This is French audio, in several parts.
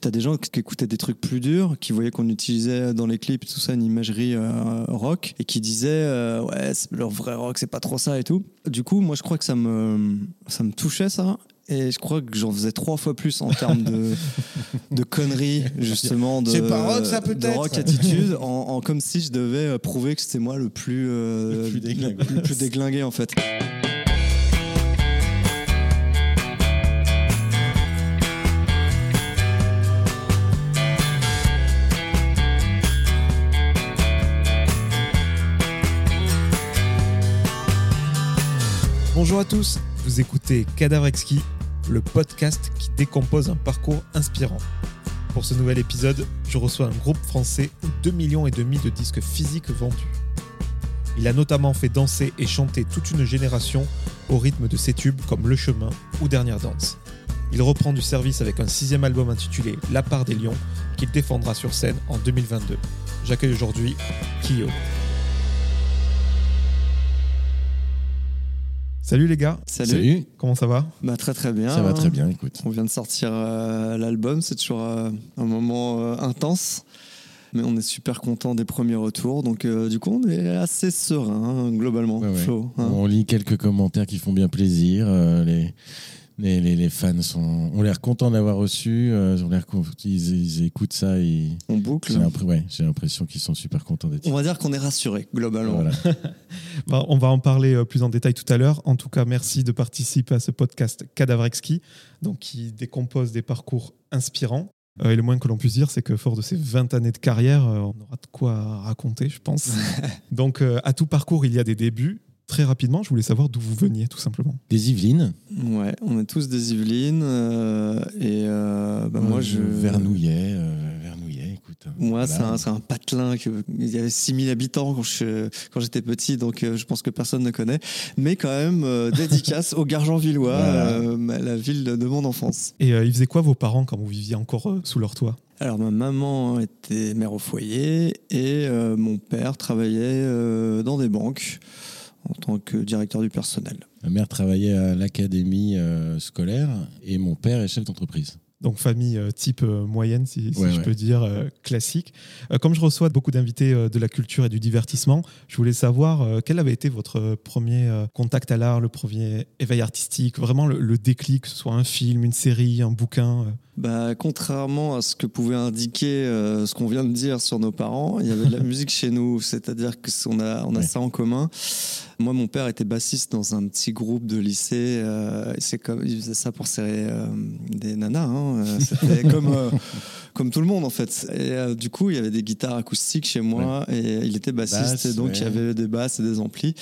T'as des gens qui écoutaient des trucs plus durs, qui voyaient qu'on utilisait dans les clips tout ça une imagerie euh, rock et qui disaient euh, ouais leur vrai rock c'est pas trop ça et tout. Du coup moi je crois que ça me ça me touchait ça et je crois que j'en faisais trois fois plus en termes de, de conneries, justement, de, C'est pas rock, ça, de peut-être rock attitude, en, en comme si je devais euh, prouver que c'était moi le plus, euh, Le plus déglingué. le plus déglingué, en fait. Bonjour à tous, vous écoutez Cadavre Exquis, le podcast qui décompose un parcours inspirant. Pour ce nouvel épisode, je reçois un groupe français aux 2 millions et demi de disques physiques vendus. Il a notamment fait danser et chanter toute une génération au rythme de ses tubes comme Le Chemin ou Dernière Danse. Il reprend du service avec un sixième album intitulé La part des lions qu'il défendra sur scène en 2022. J'accueille aujourd'hui Kyo. Salut les gars, Salut. comment ça va? Bah, très très bien. Ça va très bien, écoute. On vient de sortir euh, l'album, c'est toujours euh, un moment euh, intense. Mais on est super content des premiers retours. Donc, euh, du coup, on est assez serein, hein, globalement, Ouais, ouais. Flo. hein. On lit quelques commentaires qui font bien plaisir. euh, les, les, les, les fans sont, ont l'air contents d'avoir reçu. euh, ils, ont l'air ils, ils écoutent ça et On boucle. j'ai l'impr- ouais, j'ai l'impression qu'ils sont super contents d'être On va dire qu'on est rassuré, globalement. Voilà. Bah, on va en parler euh, plus en détail tout à l'heure. En tout cas, merci de participer à ce podcast Cadavre Exquis, donc qui décompose des parcours inspirants. Euh, et le moins que l'on puisse dire, c'est que fort de ces 20 années de carrière, euh, on aura de quoi raconter, je pense. donc, euh, à tout parcours, il y a des débuts. Très rapidement, je voulais savoir d'où vous veniez, tout simplement. Des Yvelines. Ouais, on est tous des Yvelines. euh, et euh, bah, moi, euh, je. Vernouillet. euh, Vernouillet, écoute. Moi, Voilà. c'est un, c'est un patelin. Que, il y avait 6000 habitants quand je- quand j'étais petit, donc euh, je pense que personne ne connaît. Mais quand même, euh, dédicace au Gargenvillois, Voilà. euh, la ville de, de mon enfance. Et euh, ils faisaient quoi vos parents quand vous viviez encore euh, sous leur toit? Alors, ma maman était mère au foyer et euh, mon père travaillait euh, dans des banques en tant que directeur du personnel. Ma mère travaillait à l'académie euh, scolaire et mon père est chef d'entreprise. Donc famille euh, type euh, moyenne, si, si Ouais, je ouais. peux dire, euh, classique. Euh, comme je reçois beaucoup d'invités euh, de la culture et du divertissement, je voulais savoir euh, quel avait été votre premier euh, contact à l'art, le premier éveil artistique, vraiment le, le déclic, que ce soit un film, une série, un bouquin. Bah, contrairement à ce que pouvait indiquer euh, ce qu'on vient de dire sur nos parents, il y avait de la musique chez nous, c'est-à-dire que on a, on a Ouais. ça en commun. Moi, mon père était bassiste dans un petit groupe de lycée. euh, c'est comme il faisait ça pour serrer euh, des nanas. hein, C'était comme comme tout le monde en fait. Et du coup, il y avait des guitares acoustiques chez moi et il était bassiste, Basse, et donc ouais. il y avait des basses et des amplis.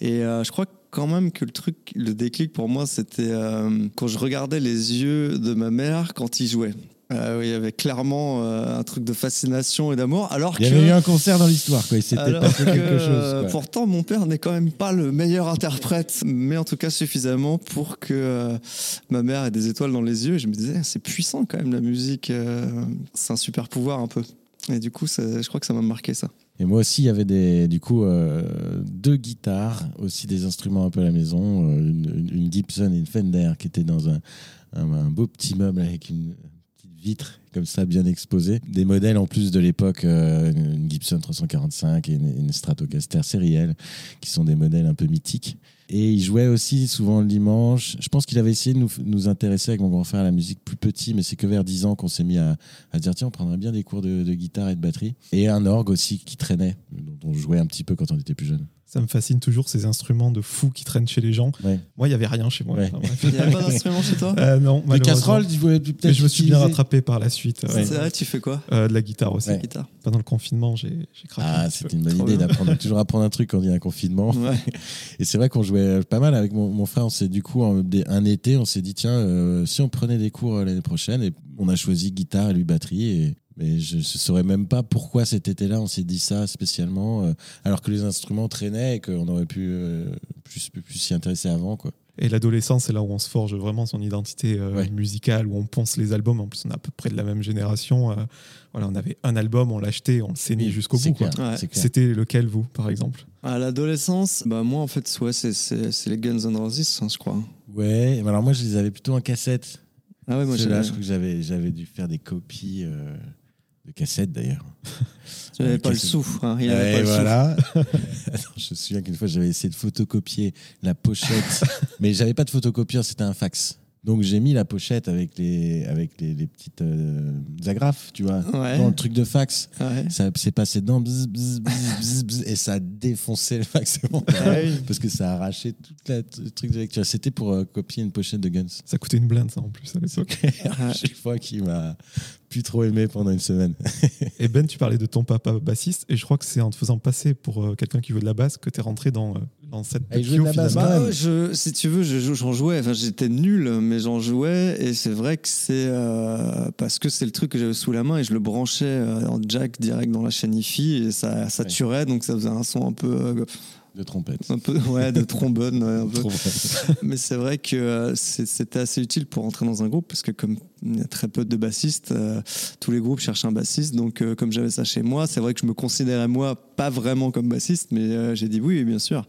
Et je crois quand même que le truc, le déclic pour moi, c'était euh, quand je regardais les yeux de ma mère quand il jouait. Euh, il y avait clairement euh, un truc de fascination et d'amour, alors Il y que avait eu un concert dans l'histoire, quoi. Il s'était alors passé que, quelque chose. quoi. pourtant, mon père n'est quand même pas le meilleur interprète, mais en tout cas suffisamment pour que euh, ma mère ait des étoiles dans les yeux. Et je me disais, c'est puissant quand même la musique, c'est un super pouvoir un peu. Et du coup, ça- je crois que ça m'a marqué ça. Et moi aussi, il y avait du coup euh, deux guitares, aussi des instruments un peu à la maison, euh, une, Gibson et une Fender qui étaient dans un beau petit meuble avec une petite vitre comme ça bien exposée. Des modèles en plus de l'époque, euh, une Gibson 345 et une, une Stratocaster sérielle, qui sont des modèles un peu mythiques. Et il jouait aussi souvent le dimanche. Je pense qu'il avait essayé de nous, intéresser avec mon grand frère à la musique plus petit, mais c'est que vers 10 ans qu'on s'est mis à, à dire tiens, on prendrait bien des cours de, de guitare et de batterie. Et un orgue aussi qui traînait, dont on jouait un petit peu quand on était plus jeune. Ça me fascine toujours ces instruments de fous qui traînent chez les gens. Ouais. Moi, il n'y avait rien chez moi. Ouais. Enfin, bref. Il n'y avait pas d'instrument chez toi Euh, non, Des casseroles, tu voulais peut-être Mais je me suis bien rattrapé par la suite. euh, Ouais. C'est vrai, tu fais quoi euh, de la guitare aussi. Ouais. Guitare. Pendant le confinement, j'ai j'ai craqué. Ah, c'était une bonne Trop idée d'apprendre, toujours apprendre un truc quand il y a un confinement. Ouais. Et c'est vrai qu'on jouait pas mal avec mon, mon frère. On s'est du coup un, été, on s'est dit tiens, euh, si on prenait des cours l'année prochaine, et on a choisi guitare et lui batterie. Et, mais je ne saurais même pas pourquoi cet été-là on s'est dit ça spécialement, euh, alors que les instruments traînaient et qu'on aurait pu euh, plus, plus s'y intéresser avant. Quoi. Et l'adolescence, c'est là où on se forge vraiment son identité euh, Ouais. musicale, où on pense les albums. En plus, on est à peu près de la même génération. euh, voilà, on avait un album, on l'achetait, on le saignait Oui, jusqu'au bout. Ouais. C'était lequel, vous, par exemple? À l'adolescence, bah moi en fait, ouais, c'est, les Guns N' Roses, hein, je crois. Ouais, alors moi je les avais plutôt en cassette. Ah ouais, moi j'avais je crois que j'avais, j'avais dû faire des copies euh, de cassettes d'ailleurs. pas le cassette. sou. hein, il avait Ouais, pas le sou. voilà. Attends, je me souviens qu'une fois j'avais essayé de photocopier la pochette, mais j'avais pas de photocopieur, c'était un fax. Donc j'ai mis la pochette avec les, avec les, les petites euh, agrafes, tu vois, Ouais. dans le truc de fax. Ouais. Ça s'est passé dedans, bzz, bzz, bzz, bzz, bzz, et ça a défoncé le fax. C'est bon. Ah. Parce que ça a arraché tout le truc de lecture. C'était pour euh, copier une pochette de Guns. Ça coûtait une blinde, ça, en plus, à l'époque. Chaque fois qu'il m'a plus trop aimé pendant une semaine. Et Ben, tu parlais de ton papa bassiste, et je crois que c'est en te faisant passer pour euh, quelqu'un qui veut de la basse que tu es rentré dans, euh, dans cette de la finalement. Bah, je, si tu veux, je joue- j'en jouais. Enfin, j'étais nul, mais j'en jouais. Et c'est vrai que c'est euh, parce que c'est le truc que j'avais sous la main et je le branchais euh, en jack direct dans la chaîne hi-fi et ça saturait, donc ça faisait un son un peu, euh, De trompette. un peu, ouais, de trombone. ouais, un peu. Trompette. Mais c'est vrai que euh, c'était assez utile pour entrer dans un groupe parce que comme il y a très peu de bassistes, euh, tous les groupes cherchent un bassiste. Donc euh, comme j'avais ça chez moi, c'est vrai que je me considérais moi pas vraiment comme bassiste, mais euh, j'ai dit oui, bien sûr.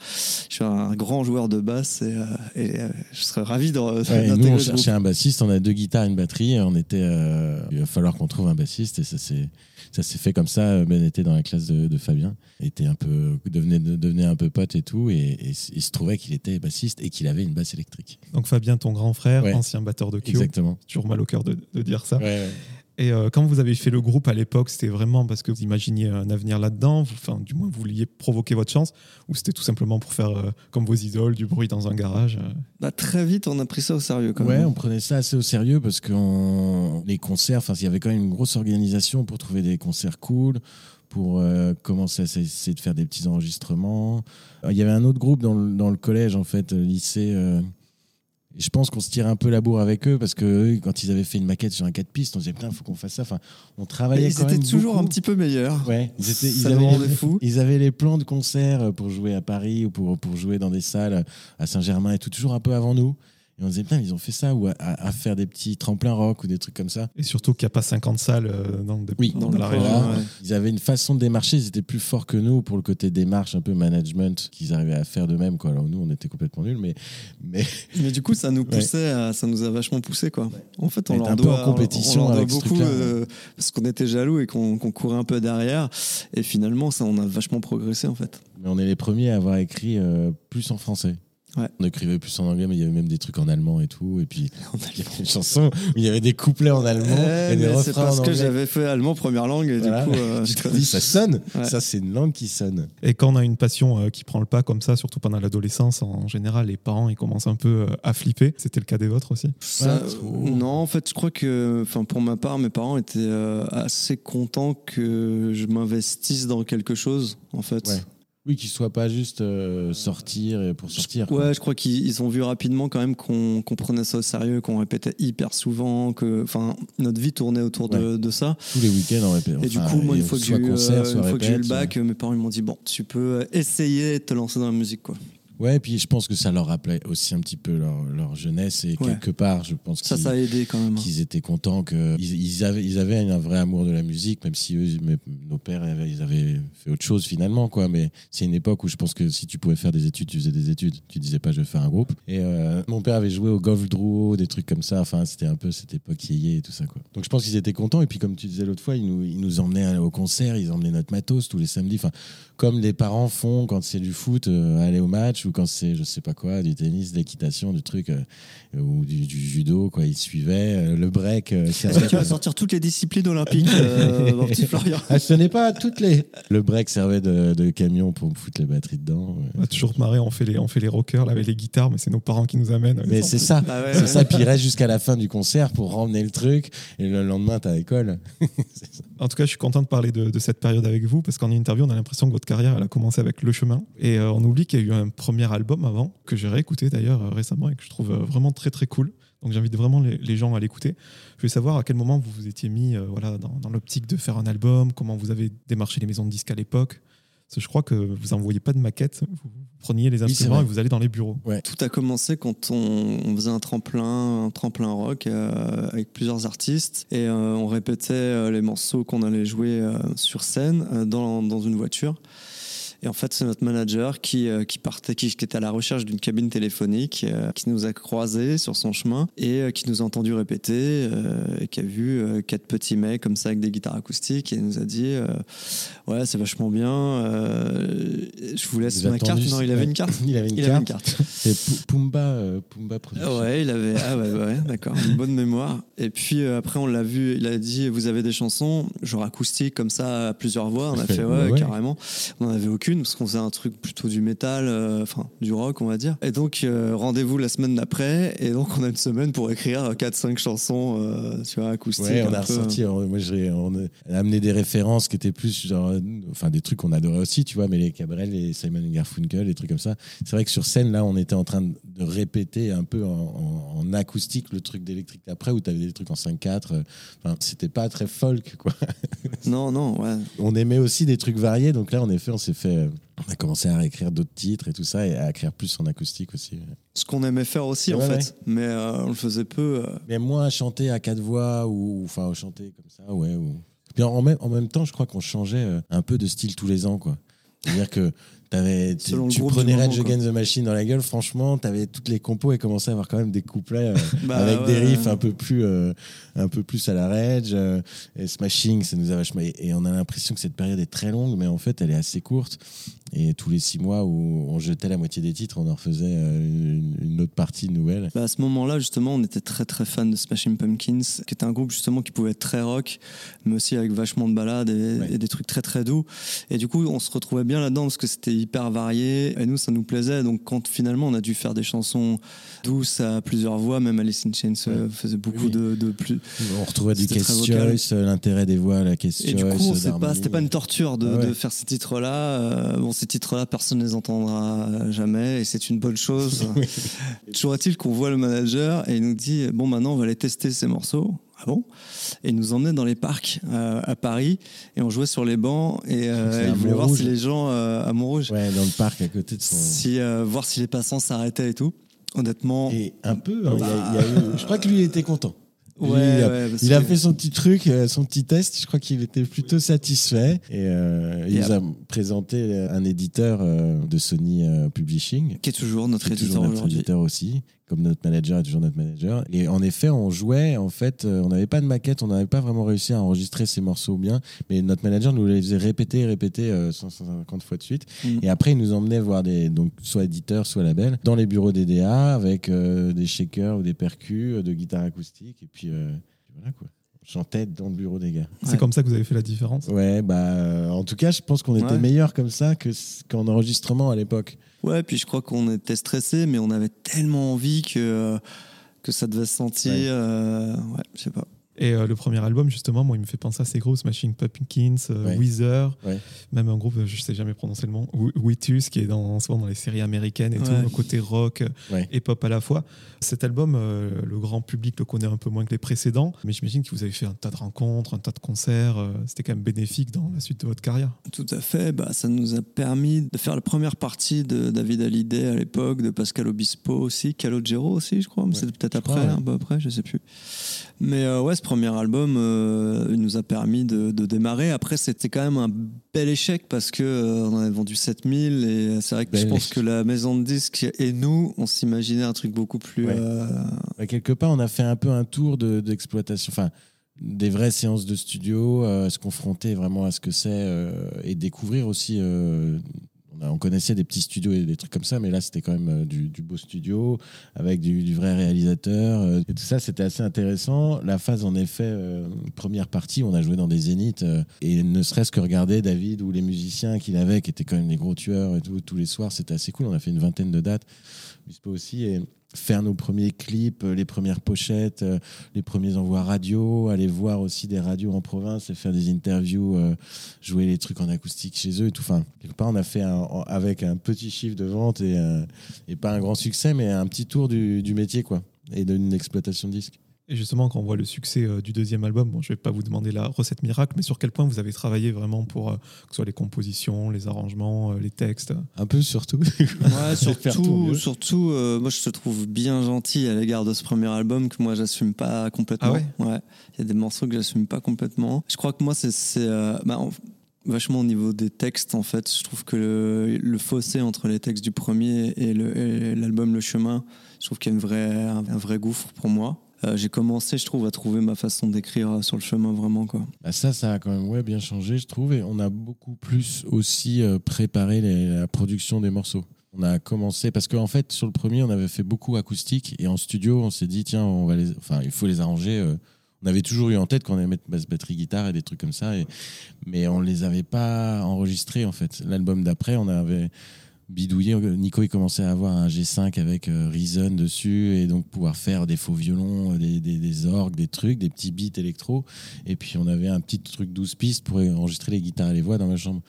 Je suis un grand joueur de basse et, euh, et, euh, je serais ravi de, Ouais, nous, on cherchait un bassiste, on a deux guitares, une batterie. et On était, euh, il va falloir qu'on trouve un bassiste et ça s'est, ça s'est fait comme ça. Ben était dans la classe de, de Fabien, était un peu, devenait, devenait un peu pote et tout, et, et il se trouvait qu'il était bassiste et qu'il avait une basse électrique. Donc Fabien, ton grand frère, Ouais. ancien batteur de Kyo, Exactement. toujours mal au cœur de, de dire ça. Ouais, ouais. Et euh, quand vous avez fait le groupe à l'époque, c'était vraiment parce que vous imaginiez un avenir là-dedans, vous- enfin du moins vous vouliez provoquer votre chance, ou c'était tout simplement pour faire euh, comme vos idoles, du bruit dans un garage euh? Bah, très vite, on a pris ça au sérieux quand Ouais, même. on prenait ça assez au sérieux parce que on- les concerts, enfin, il y avait quand même une grosse organisation pour trouver des concerts cool, pour euh, commencer à essayer de faire des petits enregistrements. Euh, Il y avait un autre groupe dans le, dans le collège, en fait, lycée. euh, et je pense qu'on se tirait un peu la bourre avec eux parce que eux, quand ils avaient fait une maquette sur un 4 pistes, on disait putain, faut qu'on fasse ça. Enfin, on Mais travaillait ils quand étaient même toujours beaucoup. un petit peu meilleurs. Ouais, ils, étaient, ils, avaient les, fous. ils avaient les plans de concerts pour jouer à Paris ou pour, pour jouer dans des salles à Saint-Germain et tout, toujours un peu avant nous. Et on disait, putain, ils ont fait ça, ou à, à- à faire des petits tremplins rock ou des trucs comme ça. Et surtout qu'il n'y a pas 50 salles euh, dans, des- Oui, dans dans la région. ouais. Ils avaient une façon de démarcher, ils étaient plus forts que nous pour le côté démarche, un peu management, qu'ils arrivaient à faire d'eux-mêmes. quoi. Alors nous, on était complètement nuls, mais, mais Mais du coup, ça nous poussait, à- ça nous a vachement poussé quoi. En fait, on leur un peu doit, en compétition on leur doit avec ce beaucoup truc-là. euh, parce qu'on était jaloux et qu'on qu'on courait un peu derrière. Et finalement, ça, on a vachement progressé en fait. mais on est les premiers à avoir écrit euh, plus en français. Ouais. On écrivait plus en anglais, mais il y avait même des trucs en allemand et tout. Et puis, il y avait des chansons où il y avait des couplets en allemand Eh, et des mais refrains c'est parce en que j'avais fait allemand première langue et Voilà. du coup, euh, te dis, ça sonne. Ouais. Ça, c'est une langue qui sonne. Et quand on a une passion euh, qui prend le pas comme ça, surtout pendant l'adolescence, en général, les parents ils commencent un peu euh, à flipper. C'était le cas des vôtres aussi? Ça, Ouais, non, en fait, je crois que, enfin, pour ma part, mes parents étaient euh, assez contents que je m'investisse dans quelque chose, en fait. Oui, qu'il soit pas juste euh, sortir et pour sortir. Ouais, je crois qu'ils ils ont vu rapidement quand même qu'on prenait ça au sérieux, qu'on répétait hyper souvent, que, notre vie tournait autour de, de ça. Tous les week-ends, on répète. Et du coup, moi, et une fois que j'ai soit eu, concert, euh, une fois que j'ai eu le bac, mes parents m'ont dit bon, tu peux essayer de te lancer dans la musique, quoi. Ouais, et puis je pense que ça leur rappelait aussi un petit peu leur, leur jeunesse et Ouais. quelque part, je pense Ça, qu'ils ça a aidé quand même. hein. qu'ils étaient contents que ils, ils avaient ils avaient un vrai amour de la musique, même si eux, nos pères avaient, ils avaient fait autre chose finalement quoi. Mais c'est une époque où je pense que si tu pouvais faire des études, tu faisais des études. Tu disais pas je vais faire un groupe. Et euh, mon père avait joué au golf drouot, des trucs comme ça. Enfin, c'était un peu cette époque yéyé et tout ça quoi. Donc je pense qu'ils étaient contents. Et puis comme tu disais l'autre fois, ils nous ils nous emmenaient au concert, ils emmenaient notre matos tous les samedis. Enfin, comme les parents font quand c'est du foot, euh, aller au match quand c'est je sais pas quoi, du tennis, de l'équitation, du truc euh, ou du, du judo quoi. Ils suivaient euh, le break. euh, Est-ce que tu vas sortir toutes les disciplines olympiques, euh, mon petit Florian ah, ce n'est pas toutes les. Le break servait de, de camion pour me foutre les batteries dedans. ouais. On a toujours marré, on fait les, on fait les rockers là, avec les guitares, mais c'est nos parents qui nous amènent. Mais c'est ça. Bah ouais, c'est ouais. ça, puis il reste jusqu'à la fin du concert pour ramener le truc, et le lendemain, t'as l'école. En tout cas, je suis content de parler de, de cette période avec vous parce qu'en interview, on a l'impression que votre carrière elle a commencé avec Le Chemin. Et euh, on oublie qu'il y a eu un premier album avant, que j'ai réécouté d'ailleurs euh, récemment et que je trouve euh, vraiment très très cool. Donc j'invite vraiment les, les gens à l'écouter. Je voulais savoir à quel moment vous vous étiez mis euh, voilà, dans, dans l'optique de faire un album, comment vous avez démarché les maisons de disques à l'époque. Parce que je crois que vous n'envoyez pas de maquette, vous preniez les instruments et vous allez dans les bureaux. Tout a commencé quand on, on faisait un tremplin, un tremplin rock euh, avec plusieurs artistes et euh, on répétait les morceaux qu'on allait jouer sur scène dans, dans une voiture. Et en fait, c'est notre manager qui, euh, qui partait, qui, qui était à la recherche d'une cabine téléphonique, euh, qui nous a croisés sur son chemin et euh, qui nous a entendu répéter, et qui a vu quatre petits mecs comme ça avec des guitares acoustiques et nous a dit Ouais, c'est vachement bien. je vous laisse ma carte. Non, il avait une carte. Il avait une Il carte. avait une carte. C'est Pu- Pumba, Pumba Production. Ouais, il avait. Ah ouais, ouais, d'accord. Une bonne mémoire. Et puis après, on l'a vu. Il a dit Vous avez des chansons, genre acoustiques comme ça, à plusieurs voix. On a Fait, fait Ouais, ouais. carrément. On n'en avait aucune parce qu'on faisait un truc plutôt du métal, euh, enfin du rock, on va dire. Et donc, euh, rendez-vous la semaine d'après. Et donc, on a une semaine pour écrire 4-5 chansons, euh, tu vois, acoustiques. Ouais, on un a peu. ressorti. on- Moi, j'ai on a amené des références qui étaient plus genre, euh, enfin des trucs qu'on adorait aussi, tu vois, mais les Cabrel, les Simon Garfunkel, les trucs comme ça. C'est vrai que sur scène, là, on était en train de répéter un peu en, en- en acoustique le truc d'électrique après, où tu avais des trucs en 5/4. euh, Enfin, c'était pas très folk, quoi. Non, non, ouais. On aimait aussi des trucs variés, donc là, en effet, on s'est fait. Euh, On a commencé à réécrire d'autres titres et tout ça, et à écrire plus en acoustique aussi. Ce qu'on aimait faire aussi, en Ouais, fait. ouais. Mais euh, on le faisait peu. euh. Mais moins chanter à quatre voix ou enfin chanter comme ça, ouais. Ou... Puis en même, en même temps, je crois qu'on changeait un peu de style tous les ans, quoi. C'est-à-dire que t'avais, tu, prenais Rage. Against the Machine dans la gueule, franchement, t'avais toutes les compos et commençaient à avoir quand même des couplets euh, Bah, avec des ouais. riffs un peu plus, euh, un peu plus à la Rage. euh, et Smashing, ça nous a vachement. Et, et on a l'impression que cette période est très longue, mais en fait, elle est assez courte. Et tous les six mois où on jetait la moitié des titres, on en refaisait euh, une, une autre partie nouvelle. Bah, à ce moment-là, justement, on était très très fan de Smashing Pumpkins, qui était un groupe justement qui pouvait être très rock, mais aussi avec vachement de balades et, Ouais. et des trucs très très doux. Et du coup, on se retrouvait bien là-dedans parce que c'était hyper varié. Et nous, ça nous plaisait. Donc, quand finalement, on a dû faire des chansons douces à plusieurs voix, même Alice in Chains euh, Ouais. faisait beaucoup Oui. de, de plus. On retrouvait du case choice, euh, l'intérêt des voix, la case Et du coup, c'était pas une torture de, Ah ouais. de faire ces titres-là. Euh, bon, ces titres-là, personne ne les entendra jamais et c'est une bonne chose. Toujours est-il qu'on voit le manager et il nous dit Bon, maintenant, on va aller tester ces morceaux. Ah bon? Et nous emmenait dans les parcs euh, à Paris et on jouait sur les bancs et euh, il voulait voir si les gens euh, à Montrouge, Ouais, dans le parc à côté de son. si, voir si les passants s'arrêtaient et tout. Honnêtement, Et un peu, hein, il y a- il y a eu- je crois que lui il était content. Lui, ouais, il a, ouais, parce il a que- fait son petit truc, son petit test. Je crois qu'il était plutôt satisfait. Et euh, il nous a présenté un éditeur de Sony Publishing. qui est toujours notre qui est éditeur aujourd'hui. éditeur aussi, comme notre manager est toujours notre manager. Et en effet, on jouait, en fait, euh, on n'avait pas de maquette, on n'avait pas vraiment réussi à enregistrer ces morceaux bien, mais notre manager nous les faisait répéter, répéter euh, 150 fois de suite. Mhm. Et après, il nous emmenait voir des, donc, soit éditeurs, soit labels, dans les bureaux d'EDA, avec euh, des shakers ou des percus, euh, de guitare acoustique, et puis euh, voilà quoi. Chantait dans le bureau des gars. C'est Ouais. comme ça que vous avez fait la différence? Ouais, bah, euh, en tout cas, je pense qu'on était Ouais. meilleur comme ça que qu'en enregistrement à l'époque. Ouais, puis je crois qu'on était stressé, mais on avait tellement envie que, que ça devait se sentir. Ouais. euh, ouais, je sais pas. Et euh, le premier album, justement, moi, il me fait penser à ces groupes Smashing Pumpkins, euh, Ouais. Weezer, Ouais. même un groupe, je sais jamais prononcer le nom, Wheatus, qui est dans, souvent dans les séries américaines et Ouais. tout, le côté rock Ouais. et pop à la fois. Cet album, euh, le grand public le connaît un peu moins que les précédents, mais j'imagine que vous avez fait un tas de rencontres, un tas de concerts. euh, C'était quand même bénéfique dans la suite de votre carrière. Tout à fait. Bah, ça nous a permis de faire la première partie de David Hallyday à l'époque, de Pascal Obispo aussi, Calogero aussi, je crois. Mais Ouais, c'est peut-être après, crois, ouais. un peu après, je sais plus. Mais euh, ouais, ce premier album, euh, il nous a permis de, de démarrer. Après, c'était quand même un bel échec parce que euh, on avait vendu 7000 et c'est vrai que je pense que la maison de disques et nous, on s'imaginait un truc beaucoup plus. Ouais. euh, Bah, quelque part, on a fait un peu un tour de- d'exploitation, enfin, des vraies séances de studio, euh, se confronter vraiment à ce que c'est euh, et découvrir aussi. Euh, on, connaissait des petits studios et des trucs comme ça, mais là, c'était quand même euh, du, beau studio avec du, vrai réalisateur. euh, et tout ça, c'était assez intéressant. La phase, en effet, euh, première partie, on a joué dans des zéniths et ne serait-ce que regarder David ou les musiciens qu'il avait, qui étaient quand même des gros tueurs et tout, tous les soirs, c'était assez cool. On a fait une vingtaine de dates. Aussi. Faire nos premiers clips, euh, les premières pochettes, euh, les premiers envois radio, aller voir aussi des radios en province et faire des interviews, euh, jouer les trucs en acoustique chez eux et tout. Enfin, quelque part, on a fait avec un petit chiffre de vente et, pas un grand succès, mais un petit tour du, du métier, quoi, et d'une exploitation de disque. Et justement, quand on voit le succès euh, du deuxième album, bon, je vais pas vous demander la recette miracle, mais sur quel point vous avez travaillé vraiment pour euh, que ce soit les compositions, les arrangements, euh, les textes? Un peu surtout. Ouais, surtout, surtout euh, moi je te trouve bien gentil à l'égard de ce premier album que moi j'assume pas complètement. Ah ouais? Il y a des morceaux que j'assume pas complètement. Je crois que moi c'est. c'est, euh, bah, en- vachement au niveau des textes en fait. Je trouve que le, le fossé entre les textes du premier et le- l'album Le Chemin, je trouve qu'il y a une vraie, un, un vrai gouffre pour moi. Euh, J'ai commencé, je trouve, à trouver ma façon d'écrire sur le chemin vraiment quoi. Bah, ça, ça a quand même ouais, bien changé, je trouve. Et on a beaucoup plus aussi euh, préparé la production des morceaux. On a commencé parce qu'en fait, sur le premier, on avait fait beaucoup acoustique et en studio, on s'est dit tiens, on va enfin, il faut les arranger. euh. on avait toujours eu en tête qu'on allait mettre basse, batterie, guitare et des trucs comme ça, mais on les avait pas enregistrés en fait. L'album d'après, on avait bidouillé. Nico, il commençait à avoir un G5 avec euh, Reason dessus et donc pouvoir faire des faux violons, euh, des, des, des orgues, des trucs, des petits beats électro. Et puis on avait un petit truc 12 pistes pour enregistrer les guitares et les voix dans ma chambre.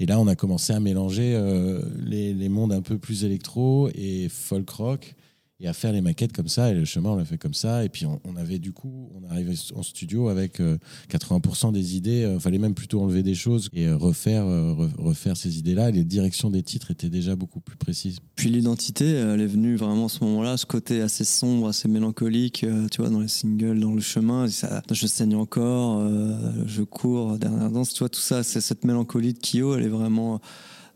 Et là, on a commencé à mélanger euh, les, les mondes un peu plus électro et folk rock et à faire les maquettes comme ça. Et le chemin, on l'a fait comme ça. Et puis on, avait du coup, on arrivait en studio avec euh, 80% des idées. Il fallait même plutôt enlever des choses et euh, refaire, euh, re- refaire ces idées-là. Les directions des titres étaient déjà beaucoup plus précises. Puis l'identité, elle est venue vraiment à ce moment-là, ce côté assez sombre, assez mélancolique, euh, tu vois, dans les singles, dans le chemin, ça, je saigne encore, euh, je cours, dernière danse, tu vois, tout ça, c'est cette mélancolie de Kyo, elle est vraiment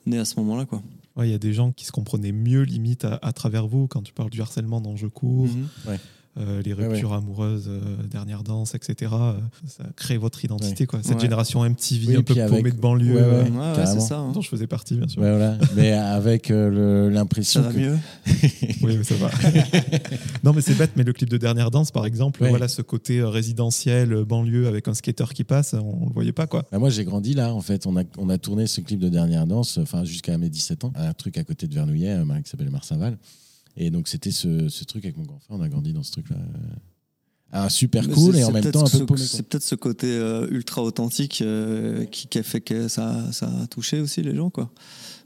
née à ce moment-là, quoi. Ouais, Il y a des gens qui se comprenaient mieux limite à, à travers vous quand tu parles du harcèlement dans Je cours, Mhm. Euh, les Ouais, ruptures amoureuses, euh, dernière danse, etc. euh, ça crée votre identité. Quoi. Cette Ouais. génération MTV Oui, un peu avec- paumée de banlieue, Ouais, euh, ouais. Ouais, ouais, Carrément. c'est ça. hein. dont je faisais partie, bien sûr. Ouais, voilà. Mais avec euh, Ça l'impression va que mieux Oui, mais ça va. non, mais c'est bête, mais le clip de Dernière Danse, par exemple, Ouais. voilà ce côté résidentiel, banlieue, avec un skater qui passe, on, on le voyait pas, quoi. Bah, moi, j'ai grandi là, en fait. On a, on a tourné ce clip de Dernière Danse, enfin, jusqu'à mes 17 ans. Un truc à côté de Vernouillet, qui s'appelle Marcinval. Et donc, c'était ce, ce truc avec mon grand frère. On a grandi dans ce truc-là. Un super Mais cool et en même temps un peu paumé. C'est peut-être ce côté euh, ultra authentique euh, qui, qui a fait que ça, ça a touché aussi les gens, quoi.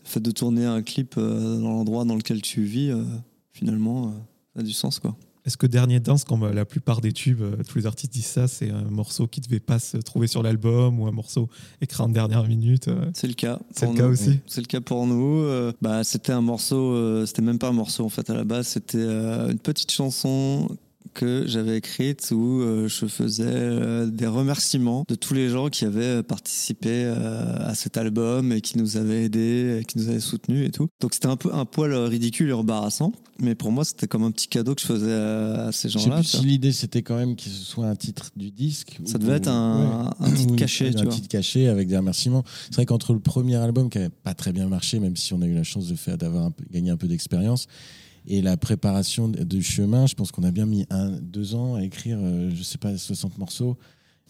Le fait de tourner un clip euh, dans l'endroit dans lequel tu vis, euh, finalement, euh, ça a du sens, quoi. Est-ce que Dernière Danse, comme la plupart des tubes, euh, tous les artistes disent ça, c'est un morceau qui devait pas se trouver sur l'album ou un morceau écrit en dernière minute euh, C'est le cas. C'est le cas nous. aussi C'est le cas pour nous. Euh, bah, c'était un morceau, euh, c'était même pas un morceau en fait à la base, c'était euh, une petite chanson que j'avais écrite où euh, je faisais euh, des remerciements de tous les gens qui avaient participé euh, à cet album et qui nous avaient aidés, qui nous avaient soutenus et tout. Donc c'était un peu un poil ridicule et embarrassant, mais pour moi c'était comme un petit cadeau que je faisais à, ces gens-là. si l'idée c'était quand même que ce soit un titre du disque. Ça ou- devait être un, un titre caché, un tu vois. titre caché avec des remerciements. C'est vrai qu'entre le premier album qui n'avait pas très bien marché, même si on a eu la chance de faire d'avoir un gagné un peu d'expérience, et la préparation du chemin, je pense qu'on a bien mis un, deux ans à écrire, euh, je sais pas, 60 morceaux.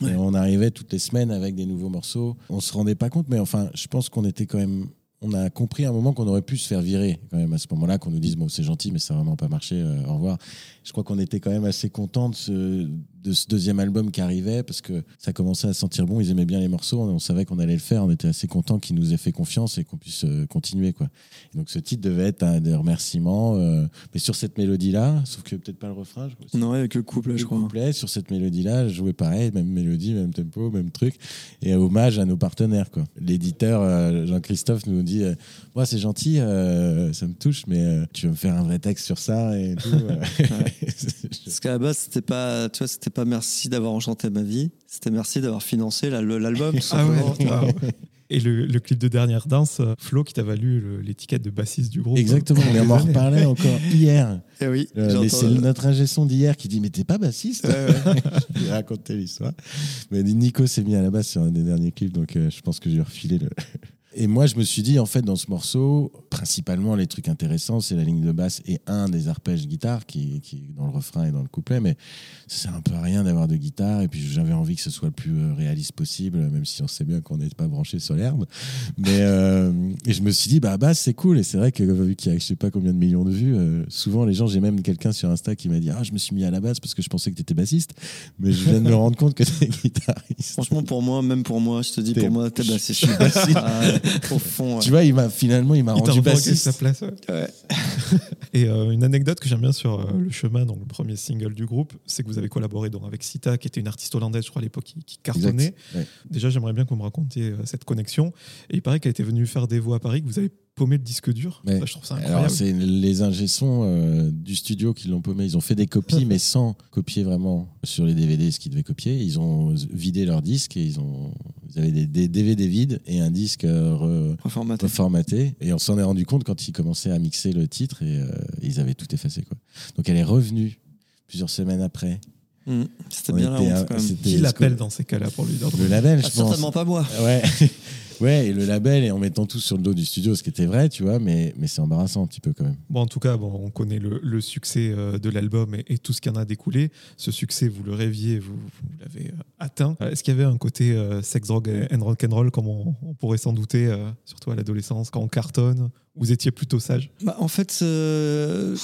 Ouais. Et on arrivait toutes les semaines avec des nouveaux morceaux. On se rendait pas compte, mais enfin, je pense qu'on était quand même. On a compris à un moment qu'on aurait pu se faire virer quand même à ce moment-là, qu'on nous dise bon c'est gentil mais ça n'a vraiment pas marché, euh, au revoir. Je crois qu'on était quand même assez contents de ce, de ce deuxième album qui arrivait parce que ça commençait à sentir bon, ils aimaient bien les morceaux, on, on savait qu'on allait le faire, on était assez contents qu'ils nous aient fait confiance et qu'on puisse euh, continuer quoi. Et donc ce titre devait être un des remerciements, euh, mais sur cette mélodie-là, sauf que peut-être pas le refrain, je crois. Non, avec le couple, Le je crois. couplet, sur cette mélodie-là, je jouais pareil, même mélodie, même tempo, même truc, et hommage à nos partenaires. quoi. L'éditeur euh, Jean-Christophe nous dit, moi c'est gentil, ça me touche, mais tu veux me faire un vrai texte sur ça et tout. Parce qu'à la base, c'était pas, tu vois, c'était pas merci d'avoir enchanté ma vie, c'était merci d'avoir financé l'album. Ah ouais. Et le, le clip de Dernière Danse, euh, Flo, qui t'a valu l'étiquette de bassiste du groupe. Exactement, pendant mais on années. reparlait encore hier. Eh oui, Euh, c'est notre ingé son d'hier qui dit Mais t'es pas bassiste ouais. Je lui ai raconté l'histoire. Mais Nico s'est mis à la base sur un des derniers clips, donc euh, je pense que je lui ai refilé le. Et moi, je me suis dit, en fait, dans ce morceau, principalement, les trucs intéressants, c'est la ligne de basse et un des arpèges guitare qui, dans le refrain et dans le couplet. Mais ça sert un peu à rien d'avoir de guitare. Et puis, j'avais envie que ce soit le plus euh, réaliste possible, même si on sait bien qu'on n'est pas branché sur l'herbe. Mais euh, et je me suis dit, bah, basse, c'est cool. Et c'est vrai que, vu qu'il y a je sais pas combien de millions de vues, euh, souvent, les gens, j'ai même quelqu'un sur Insta qui m'a dit, ah, je me suis mis à la basse parce que je pensais que tu étais bassiste. Mais je viens de me rendre compte que tu es guitariste. Franchement, pour moi, même pour moi, je te dis, pour moi, t'es bassiste. je suis bassiste. Ah, au fond, ouais. Tu vois, il m'a finalement, il m'a rendu bassiste. sa place. ouais. Et euh, une anecdote que j'aime bien sur euh, Le Chemin, donc le premier single du groupe, c'est que vous avez collaboré donc, avec Sita, qui était une artiste hollandaise, je crois, à l'époque, qui, qui cartonnait. Ouais. Déjà, j'aimerais bien que vous me racontiez euh, cette connexion. Et il paraît qu'elle était venue faire des voix à Paris, que vous avez paumé le disque dur. Ouais. Ça, je trouve ça Alors, incroyable. c'est les ingé sons euh, du studio qui l'ont paumé. Ils ont fait des copies, mais sans copier vraiment sur les DVD ce qu'ils devaient copier. Ils ont vidé leur disque et ils ont Ils avaient des, des DVD vides et un disque euh, re- Reformaté. reformaté. Et on s'en est rendu compte quand ils commençaient à mixer le titre et euh, ils avaient tout effacé. Quoi. Donc elle est revenue plusieurs semaines après. Mm. C'était On bien la honte quand même. Qui l'appelle dans ces cas-là pour lui dire Le label, Ah, je pense. certainement pas moi. Ouais. ouais, et le label, et en mettant tout sur le dos du studio, ce qui était vrai, tu vois, mais, mais c'est embarrassant un petit peu quand même. Bon, en tout cas, bon, on connaît le, le succès euh, de l'album et, et tout ce qui en a découlé. Ce succès, vous le rêviez, vous, vous l'avez euh, atteint. Est-ce qu'il y avait un côté euh, sex, drogue et and rock and roll, comme on, on pourrait s'en douter, euh, surtout à l'adolescence, quand on cartonne? Vous étiez plutôt sage Bah, en fait, euh,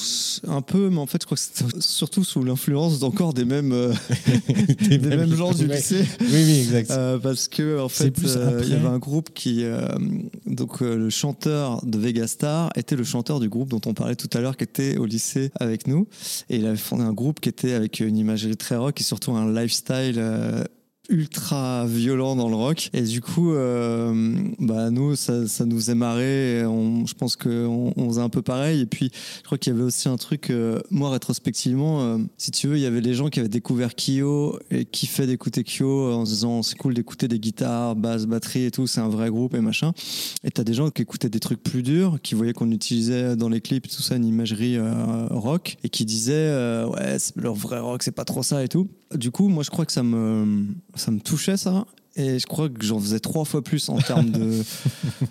un peu, mais en fait, je crois que c'était surtout sous l'influence d'encore des mêmes, euh, des mêmes gens du lycée. Oui, oui, exact. Euh, parce que en fait, euh, il y avait un groupe qui, euh, donc euh, le chanteur de Vegastar était le chanteur du groupe dont on parlait tout à l'heure, qui était au lycée avec nous, et il avait fondé un groupe qui était avec une imagerie très rock et surtout un lifestyle. Ultra violent dans le rock. Et du coup euh, bah nous ça, ça nous faisait marrer. Je pense qu'on on faisait un peu pareil. Et puis je crois qu'il y avait aussi un truc euh, moi rétrospectivement euh, si tu veux il y avait les gens qui avaient découvert Kyo et qui fait d'écouter Kyo en se disant c'est cool d'écouter des guitares basse batterie et tout c'est un vrai groupe et machin. Et t'as des gens qui écoutaient des trucs plus durs qui voyaient qu'on utilisait dans les clips tout ça une imagerie euh, rock et qui disaient ouais leur vrai rock c'est pas trop ça et tout. Du coup moi je crois que ça me ça me touchait ça et je crois que j'en faisais trois fois plus en termes de,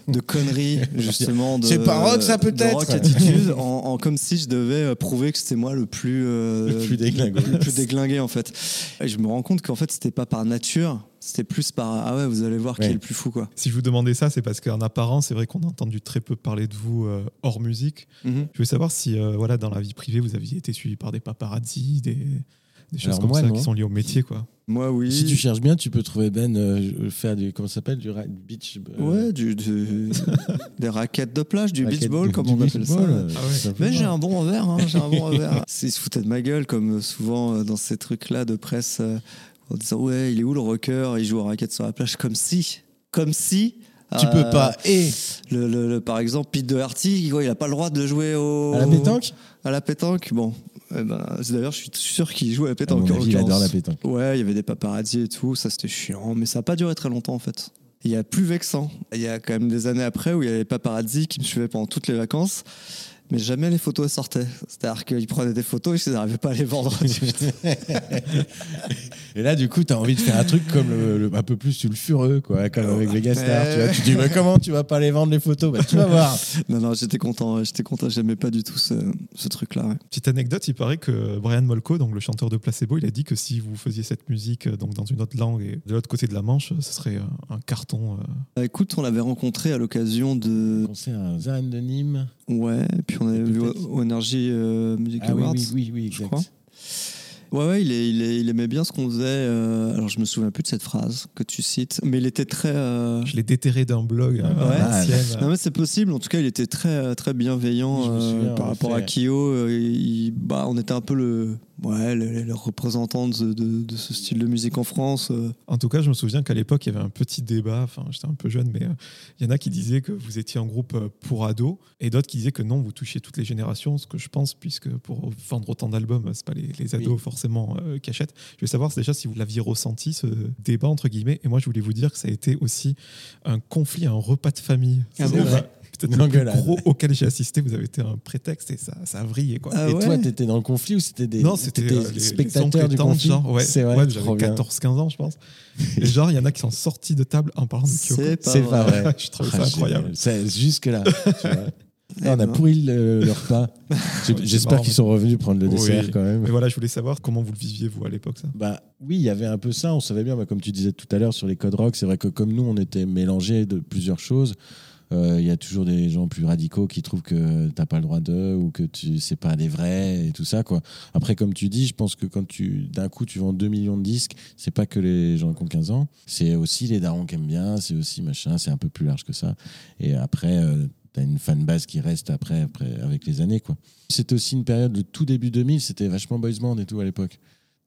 de conneries, justement. De, C'est pas rock, ça, peut-être rock attitude, en, en comme si je devais euh, prouver que c'était moi le plus, euh, Le plus déglingué. le plus déglingué, en fait. Et je me rends compte qu'en fait, c'était pas par nature, c'était plus par ah ouais, vous allez voir qui est le plus fou, quoi. Si je vous demandais ça, c'est parce qu'en apparence, c'est vrai qu'on a entendu très peu parler de vous euh, hors musique. Mhm. Je voulais savoir si, euh, voilà, dans la vie privée, vous aviez été suivi par des paparazzis, des, des choses Alors comme moi, ça non. qui sont liées au métier, quoi. Moi, oui. Si tu cherches bien, tu peux trouver Ben euh, faire du. Comment ça s'appelle Du beach. euh, Ouais, du, du- des raquettes de plage, du beach ball, comme on beach appelle ball, ça. euh, Ah ouais. Mais j'ai un bon revers, hein, j'ai un bon revers. Ils se foutaient de ma gueule, comme souvent euh, dans ces trucs-là de presse, euh, en disant Ouais, il est où le rocker? Il joue aux raquettes sur la plage, comme si. Comme si. Tu peux pas. Et Le, le- le- par exemple, Pete Doherty, il a pas le droit de jouer au. à la pétanque? À la pétanque, bon. Eh ben, D'ailleurs, je suis sûr qu'il joue à la À pétanque. mon en avis, il adore la l'occurrence. pétanque. Ouais, il y avait des paparazzis et tout, ça c'était chiant, mais ça n'a pas duré très longtemps en fait. Il y a plus vexant. Il y a quand même des années après où il y avait les paparazzis qui me suivaient pendant toutes les vacances, mais jamais les photos sortaient. C'est-à-dire qu'ils prenaient des photos et ils n'arrivaient pas à les vendre. Et là, du coup, tu as envie de faire un truc comme le, le- un peu plus sulfureux, quoi, comme avec Vegastar. Ouais. Tu, vois, tu dis, mais comment tu vas pas les vendre les photos? Bah, Tu vas voir. non, non, j'étais content, j'étais content, j'aimais pas du tout ce, ce truc-là. ouais. Petite anecdote, il paraît que Brian Molko, donc le chanteur de Placebo, il a dit que si vous faisiez cette musique euh, donc dans une autre langue et de l'autre côté de la Manche, ce serait euh, un carton. euh. Bah, écoute, on l'avait rencontré à l'occasion de. Concert à Zaren de Nîmes. Ouais, et puis on avait vu au, Energy euh, Music Ah oui, Awards. oui, oui, oui, je exact. crois. Ouais, ouais, il, est- il, est- il aimait bien ce qu'on faisait. euh, alors, je me souviens plus de cette phrase que tu cites, mais il était très. euh, Je l'ai déterré d'un blog euh, à ouais. Non, mais c'est possible. En tout cas, il était très, très bienveillant euh, souviens, par rapport à Kyo. euh, il- bah, on était un peu le, ouais, le, le représentant de, de- de ce style de musique en France. euh. En tout cas, je me souviens qu'à l'époque, il y avait un petit débat. Enfin, j'étais un peu jeune, mais euh, il y en a qui disaient que vous étiez un groupe euh, pour ados, et d'autres qui disaient que non, vous touchiez toutes les générations. Ce que je pense, puisque pour vendre autant d'albums, c'est pas les, les ados Oui. forcément qui achètent. Je voulais savoir déjà si vous l'aviez ressenti ce débat entre guillemets. Et moi, je voulais vous dire que ça a été aussi un conflit, un repas de famille. Ah bon Peut-être Une le plus gros auquel j'ai assisté. Vous avez été un prétexte et ça, ça a vrillé quoi. Ah Et ouais toi, t'étais dans le conflit ou c'était des Non, c'était euh, les- les spectateurs et du conflit genre, ouais, C'est vrai, ouais, j'avais bien. 14-15 ans, je pense. Et genre, il y en a qui sont sortis de table en parlant de Kyoko. C'est pas vrai. vrai. je trouve Ah, ça incroyable. génial. C'est jusque là. tu vois. Eh on a pourri le, le repas. J'espère qu'ils sont revenus prendre le Oui. dessert quand même. Mais voilà, je voulais savoir comment vous le viviez, vous, à l'époque, ça. Bah oui, il y avait un peu ça. On savait bien, bah, comme tu disais tout à l'heure sur les codes rock, c'est vrai que comme nous, on était mélangés de plusieurs choses. Euh, Il y a toujours des gens plus radicaux qui trouvent que t'as pas le droit d'eux ou que tu c'est pas des vrais et tout ça quoi. Après, comme tu dis, je pense que quand tu d'un coup tu vends 2 millions de disques, c'est pas que les gens qui ont 15 ans, c'est aussi les darons qui aiment bien, c'est aussi machin, c'est un peu plus large que ça. Et après, euh, t'as une fanbase qui reste après, après avec les années quoi. C'était aussi une période, le tout début 2000, c'était vachement boys band et tout à l'époque.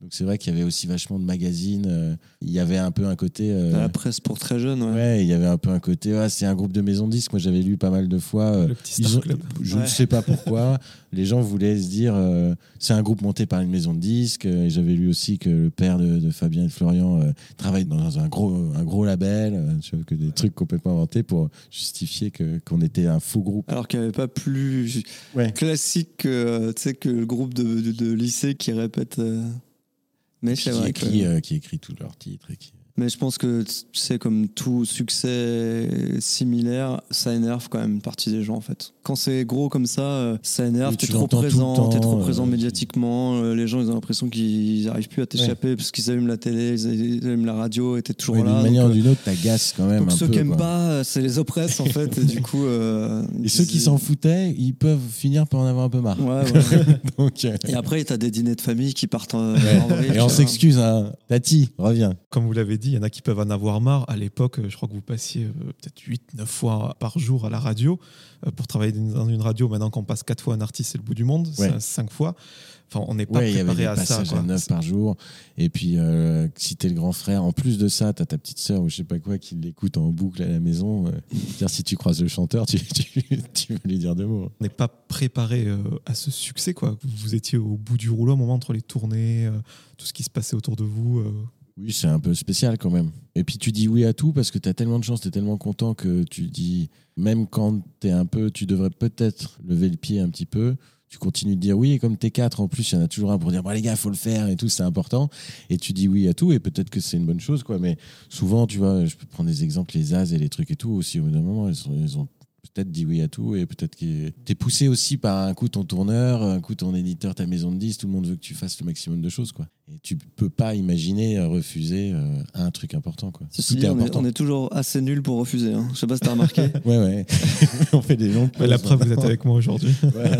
Donc c'est vrai qu'il y avait aussi vachement de magazines. euh, il y avait un peu un côté. euh, la presse pour très jeunes, ouais. ouais, il y avait un peu un côté. ah, c'est un groupe de maisons de disques. Moi, j'avais lu pas mal de fois. euh, Le petit Star ont- Club. je ne Ouais. sais pas pourquoi. les gens voulaient se dire euh, c'est un groupe monté par une maison de disques. Et j'avais lu aussi que le père de, de Fabien et de Florian euh, travaille dans un gros, un gros label. euh, tu vois, que des trucs complètement inventés pour justifier que- qu'on était un faux groupe. Alors qu'il n'y avait pas plus Ouais. classique que, tu sais, que le groupe de, de- de lycée qui répète. Mais Qui c'est vrai écrit, que- euh, qui écrit tous leurs titres. Et qui... Mais je pense que c'est comme tout succès similaire, ça énerve quand même une partie des gens en fait. Quand c'est gros comme ça, euh, ça énerve, t'es tu trop présent, t'es trop présent euh, médiatiquement, euh, les gens ils ont l'impression qu'ils n'arrivent plus à t'échapper parce qu'ils allument la télé, ils allument la radio et t'es toujours Ouais, là. D'une manière ou d'une autre, t'agaces quand même donc un ceux peu. qui aiment quoi. pas, c'est les oppresse en fait et du coup... euh, Et ceux qui s'en foutaient, ils peuvent finir par en avoir un peu marre. Ouais, ouais. Donc, euh, Et après, t'as des dîners de famille qui partent ouais. en vrille, Et on vois. s'excuse, hein. Tati, reviens. Comme vous l'avez dit, il y en a qui peuvent en avoir marre. À l'époque, euh, je crois que vous passiez euh, peut-être 8-9 fois par jour à la radio. Euh, Pour travailler dans une radio, maintenant qu'on passe 4 fois un artiste, c'est le bout du monde, Ouais. 5 fois. Enfin, on n'est pas Ouais, il y avait préparé des à ça. quoi. à 9 par jour. Et puis, euh, si t'es le grand frère, en plus de ça, t'as ta petite sœur ou je sais pas quoi qui l'écoute en boucle à la maison. euh, dire si tu croises le chanteur, tu, tu, tu vas lui dire deux mots. On n'est pas préparé euh, à ce succès. Quoi. Vous étiez au bout du rouleau au moment entre les tournées, tout ce qui se passait autour de vous. Oui, c'est un peu spécial quand même. Et puis tu dis oui à tout parce que tu as tellement de chance, tu es tellement content que tu dis, même quand tu es un peu, tu devrais peut-être lever le pied un petit peu, tu continues de dire oui. Et comme tu es quatre, en plus, il y en a toujours un pour dire, bon, les gars, faut le faire et tout, c'est important. Et tu dis oui à tout et peut-être que c'est une bonne chose, quoi. Mais souvent, tu vois, je peux prendre des exemples, les As et les trucs et tout aussi, au bout d'un moment, ils, sont- ils ont peut-être dit oui à tout et peut-être que t'es poussé aussi par un coup ton tourneur, un coup ton éditeur, ta maison de 10, tout le monde veut que tu fasses le maximum de choses quoi. Et tu peux pas imaginer euh, refuser euh, un truc important quoi. Ceci tout dit, est on, est, important. on est toujours assez nul pour refuser. Hein. Je sais pas si t'as remarqué. Ouais ouais. on fait des longues Mais la pauses. preuve, vous êtes avec moi aujourd'hui. Voilà.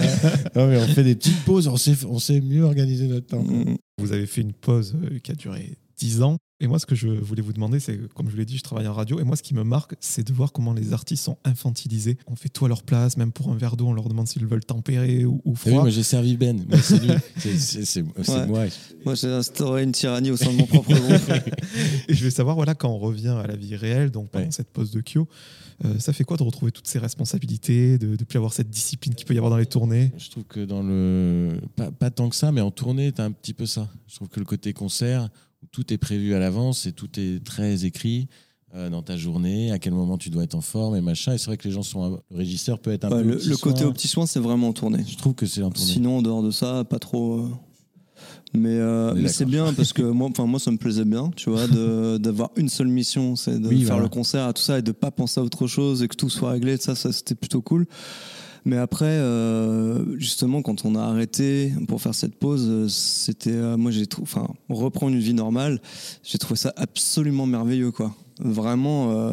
Non, mais on fait des petites pauses, on sait, on sait mieux organiser notre temps. quoi. Mm. Vous avez fait une pause euh, qui a duré 10 ans. Et moi, ce que je voulais vous demander, c'est, comme je vous l'ai dit, je travaille en radio. Et moi, ce qui me marque, c'est de voir comment les artistes sont infantilisés. On fait tout à leur place, même pour un verre d'eau, on leur demande s'ils veulent tempérer ou, ou vu, froid. moi j'ai servi Ben. C'est lui. C'est- Ouais. moi. Moi, j'ai instauré une tyrannie au sein de mon propre groupe. Et je vais savoir, voilà, quand on revient à la vie réelle, donc pendant Ouais. cette pause de Kyo, euh, ça fait quoi de retrouver toutes ces responsabilités, de ne plus avoir cette discipline qu'il peut y avoir dans les tournées? Je trouve que dans le. Pas, pas tant que ça, mais en tournée, t'as un petit peu ça. Je trouve que le côté concert, tout est prévu à l'avance et tout est très écrit euh, dans ta journée, à quel moment tu dois être en forme et machin. Et c'est vrai que les gens sont. Le régisseur peut être un Ouais, peu. le, côté soin. au petit soin, c'est vraiment en tournée. Je trouve que c'est en tournée. Sinon, en dehors de ça, pas trop. euh. Mais, euh, mais c'est bien parce que moi, enfin moi, ça me plaisait bien, tu vois, d'avoir une seule mission, c'est de Oui, faire voilà. le concert et tout ça, et de pas penser à autre chose et que tout soit réglé. Ça, ça c'était plutôt cool. Mais après, euh, justement, quand on a arrêté pour faire cette pause, euh, c'était, euh, moi, j'ai trouvé, enfin, reprendre une vie normale, j'ai trouvé ça absolument merveilleux, quoi. Vraiment, euh,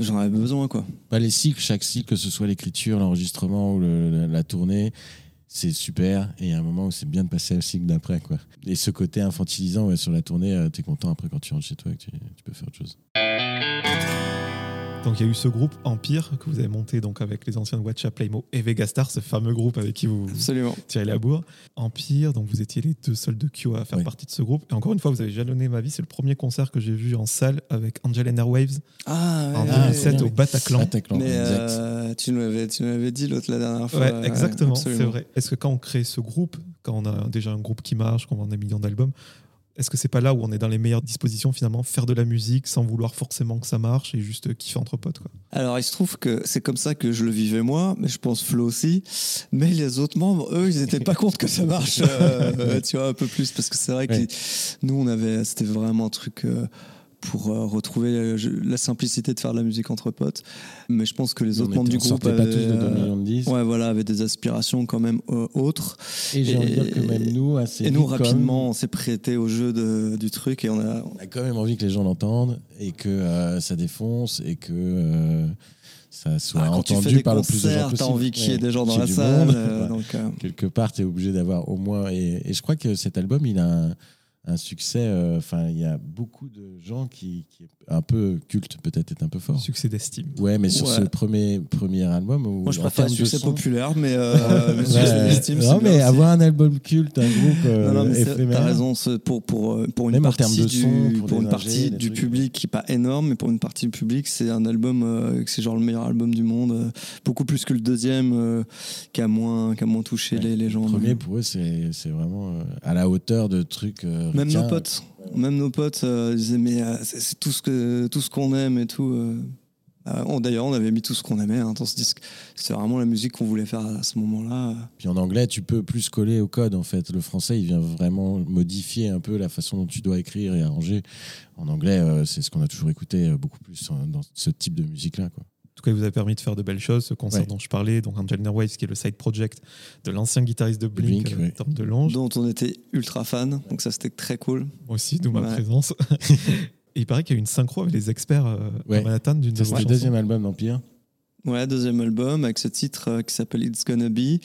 j'en avais besoin, quoi. Pas les cycles, chaque cycle, que ce soit l'écriture, l'enregistrement ou la, tournée, c'est super. Et il y a un moment où c'est bien de passer au cycle d'après. quoi. Et ce côté infantilisant ouais, sur la tournée, euh, t'es content après quand tu rentres chez toi et que tu, tu peux faire autre chose. Donc il y a eu ce groupe Empire que vous avez monté donc avec les anciens de Watcha, Playmo et Vegastar, ce fameux groupe avec qui vous Absolument. tirez la bourre. Empire, donc vous étiez les deux seuls de Kyo à faire Oui. partie de ce groupe. Et encore une fois, vous avez jalonné ma vie. C'est le premier concert que j'ai vu en salle avec Angel and Airwaves Ah, en ouais, Ah, 2007 oui. au Bataclan. Bataclan, Mais exact. euh, tu nous l'avais, dit l'autre la dernière fois. Ouais, ouais, exactement, c'est vrai. Est-ce que quand on crée ce groupe, quand on a déjà un groupe qui marche, quand on a des millions d'albums, est-ce que c'est pas là où on est dans les meilleures dispositions finalement, faire de la musique sans vouloir forcément que ça marche et juste kiffer entre potes quoi? Alors, il se trouve que c'est comme ça que je le vivais moi, mais je pense Flo aussi. Mais les autres membres, eux, ils n'étaient pas contre que ça marche, euh, tu vois, un peu plus, parce que c'est vrai Ouais. que nous, on avait, c'était vraiment un truc. euh, pour euh, retrouver euh, la simplicité de faire de la musique entre potes. Mais je pense que les autres membres du groupe sortait pas avaient, tous de 2 millions de 10. ouais, voilà, avaient des aspirations quand même euh, autres. Et j'ai envie de dire que même nous, assez Et nous, rapidement, on s'est prêté au jeu de- du truc et on a, on a quand même envie que les gens l'entendent et que euh, ça défonce et que ça soit Ah, entendu par le plus de gens possible. t'as envie qu'il y ait Ouais, des gens dans la salle. monde. euh, donc, euh, quelque part, tu es obligé d'avoir au moins. Et, et je crois que cet album, il a un, un succès. euh, Enfin, il y a beaucoup de gens qui, qui un peu culte, peut-être est un peu fort. Succès d'estime. Ouais, mais sur Ouais. ce premier premier album, où, Moi, je préfère de succès son- populaire, mais, euh, mais succès d'estime, non, bien mais aussi. avoir un album culte, un groupe euh, Non, non, mais c'est- éphémère. t'as raison. c'est Pour, pour, euh, pour une Même partie, du, son, pour une partie ingés, du trucs. public qui est pas énorme, mais pour une partie du public, c'est un album euh, c'est genre le meilleur album du monde. euh, beaucoup plus que le deuxième, euh, qui, a moins, qui a moins touché Ouais. les, les gens. Le premier, pour eux, c'est c'est vraiment euh, à la hauteur de trucs. Même nos potes, même nos potes euh, disaient mais euh, c'est tout ce que tout ce qu'on aime et tout. euh. On- D'ailleurs, on avait mis tout ce qu'on aimait hein, dans ce disque. C'est vraiment la musique qu'on voulait faire à ce moment-là. Puis en anglais, tu peux plus coller au code en fait. Le français, il vient vraiment modifier un peu la façon dont tu dois écrire et arranger. En anglais, euh, c'est ce qu'on a toujours écouté beaucoup plus euh, dans ce type de musique-là. quoi. En tout cas, il vous a permis de faire de belles choses. Ce concert Ouais. dont je parlais, donc Angel Waves, qui est le side project de l'ancien guitariste de Blink, Blink, euh. Tom DeLonge. Dont on était ultra fan, donc ça c'était très cool. Moi aussi, d'où ma présence. Et il paraît qu'il y a eu une synchro avec les experts euh, Ouais. à Manhattan d'une de le deuxième album d'Empire. Ouais, deuxième album avec ce titre euh, qui s'appelle It's Gonna Be.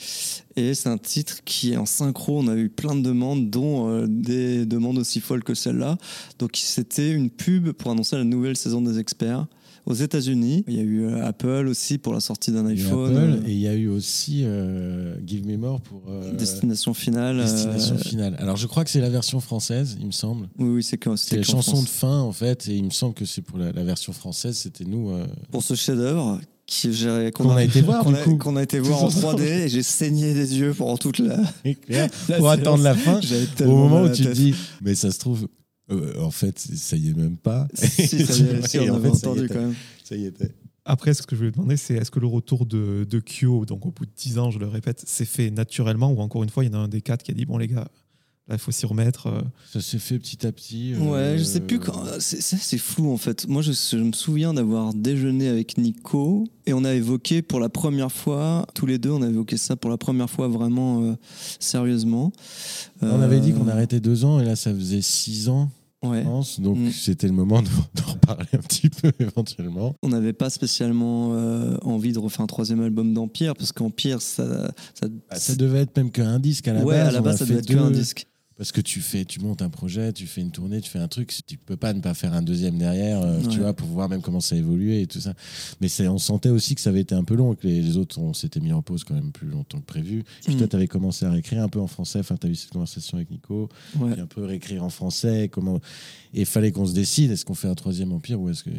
Et c'est un titre qui est en synchro. On a eu plein de demandes, dont euh, des demandes aussi folles que celle-là. Donc c'était une pub pour annoncer la nouvelle saison des experts aux États-Unis. Il y a eu euh, Apple aussi pour la sortie d'un iPhone. Apple, euh, et il y a eu aussi euh, Give Me More pour euh, Destination finale. Destination Finale. Alors je crois que c'est la version française, il me semble. Oui, oui, c'est quand C'est c'était la chanson France. de fin en fait, et il me semble que c'est pour la, la version française, c'était nous. Pour ce chef-d'œuvre Qu'on a été voir, qu'on a, été en Tous ensemble. 3D et j'ai saigné des yeux pendant toute la, pour attendre la fin. Au moment où tu te dis, mais ça se trouve, euh, en fait, ça y est même pas. si, ça y est, si, Et on en avait fait, ça entendu était. quand même. Ça y était. Après, ce que je voulais demander, c'est est-ce que le retour de, de Kyo, donc au bout de 10 ans, je le répète, s'est fait naturellement ou encore une fois, il y en a un des quatre qui a dit Bon, les gars, là, il faut s'y remettre. euh, Ça s'est fait petit à petit. euh, Ouais, je sais plus quand. C'est c'est- flou en fait. Moi, je, je me souviens d'avoir déjeuné avec Nico et on a évoqué pour la première fois, tous les deux, on a évoqué ça pour la première fois vraiment euh, sérieusement. On avait dit qu'on arrêtait deux ans et là ça faisait six ans, Ouais. Donc Mm. c'était le moment de- d'en reparler un petit peu éventuellement. On n'avait pas spécialement euh, envie de refaire un troisième album d'Empire parce qu'Empire, ça, ça, Ah, ça devait être même qu'un disque à la ouais, base. à la base, ça devait être qu'un disque. Parce que tu fais, tu montes un projet, tu fais une tournée, tu fais un truc, tu peux pas ne pas faire un deuxième derrière, euh, tu vois, pour voir même comment ça évoluait et tout ça. Mais c'est, on sentait aussi que ça avait été un peu long que les, les autres, on s'était mis en pause quand même plus longtemps que prévu. Puis Mm. toi, tu avais commencé à réécrire un peu en français, enfin, tu as eu cette conversation avec Nico, Ouais. puis un peu réécrire en français, comment. Et il fallait qu'on se décide, est-ce qu'on fait un troisième empire ou est-ce que.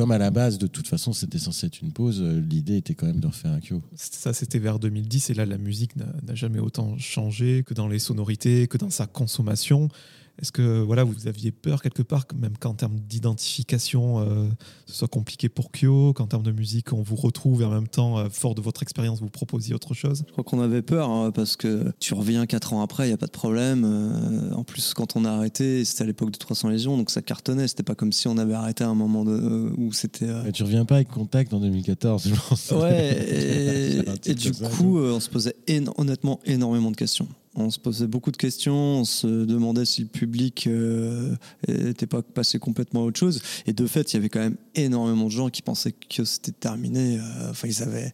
Comme à la base, de toute façon, c'était censé être une pause, euh, l'idée était quand même de refaire un Kyo. Ça, c'était vers 2010, et là, la musique n'a n'a jamais autant changé que dans les sonorités, que dans sa consommation. Est-ce que voilà, vous aviez peur quelque part, même qu'en termes d'identification, euh, ce soit compliqué pour Kyo, qu'en termes de musique, on vous retrouve et en même temps, euh, fort de votre expérience, vous proposiez autre chose? Je crois qu'on avait peur hein, parce que tu reviens quatre ans après, il n'y a pas de problème. Euh, en plus, quand on a arrêté, c'était à l'époque de 300 Légions, donc ça cartonnait. C'était pas comme si on avait arrêté à un moment de, euh, où c'était. euh, Mais tu reviens pas avec Contact en 2014, je pense. Ouais, et, du coup, euh, on se posait éno- honnêtement énormément de questions. On se posait beaucoup de questions, on se demandait si le public euh, était pas passé complètement à autre chose. Et de fait, il y avait quand même énormément de gens qui pensaient que c'était terminé. euh, Enfin, ils avaient.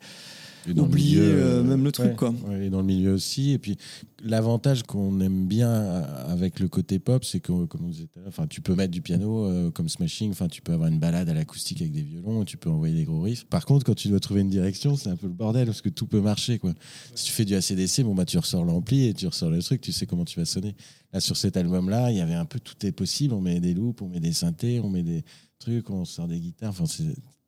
Le oublier, milieu, euh, même le truc, ouais, quoi. ouais, et dans le milieu aussi. Et puis, l'avantage qu'on aime bien euh, avec le côté pop, c'est que, comme on disait tout à l'heure, enfin, tu peux mettre du piano euh, comme Smashing, enfin, tu peux avoir une balade à l'acoustique avec des violons, tu peux envoyer des gros riffs. Par contre, quand tu dois trouver une direction, c'est un peu le bordel parce que tout peut marcher, quoi. Si tu fais du ACDC, bon, bah, tu ressors l'ampli et tu ressors le truc, tu sais comment tu vas sonner. Là, sur cet album-là, il y avait un peu tout est possible. On met des loops, on met des synthés, on met des trucs, on sort des guitares. Enfin,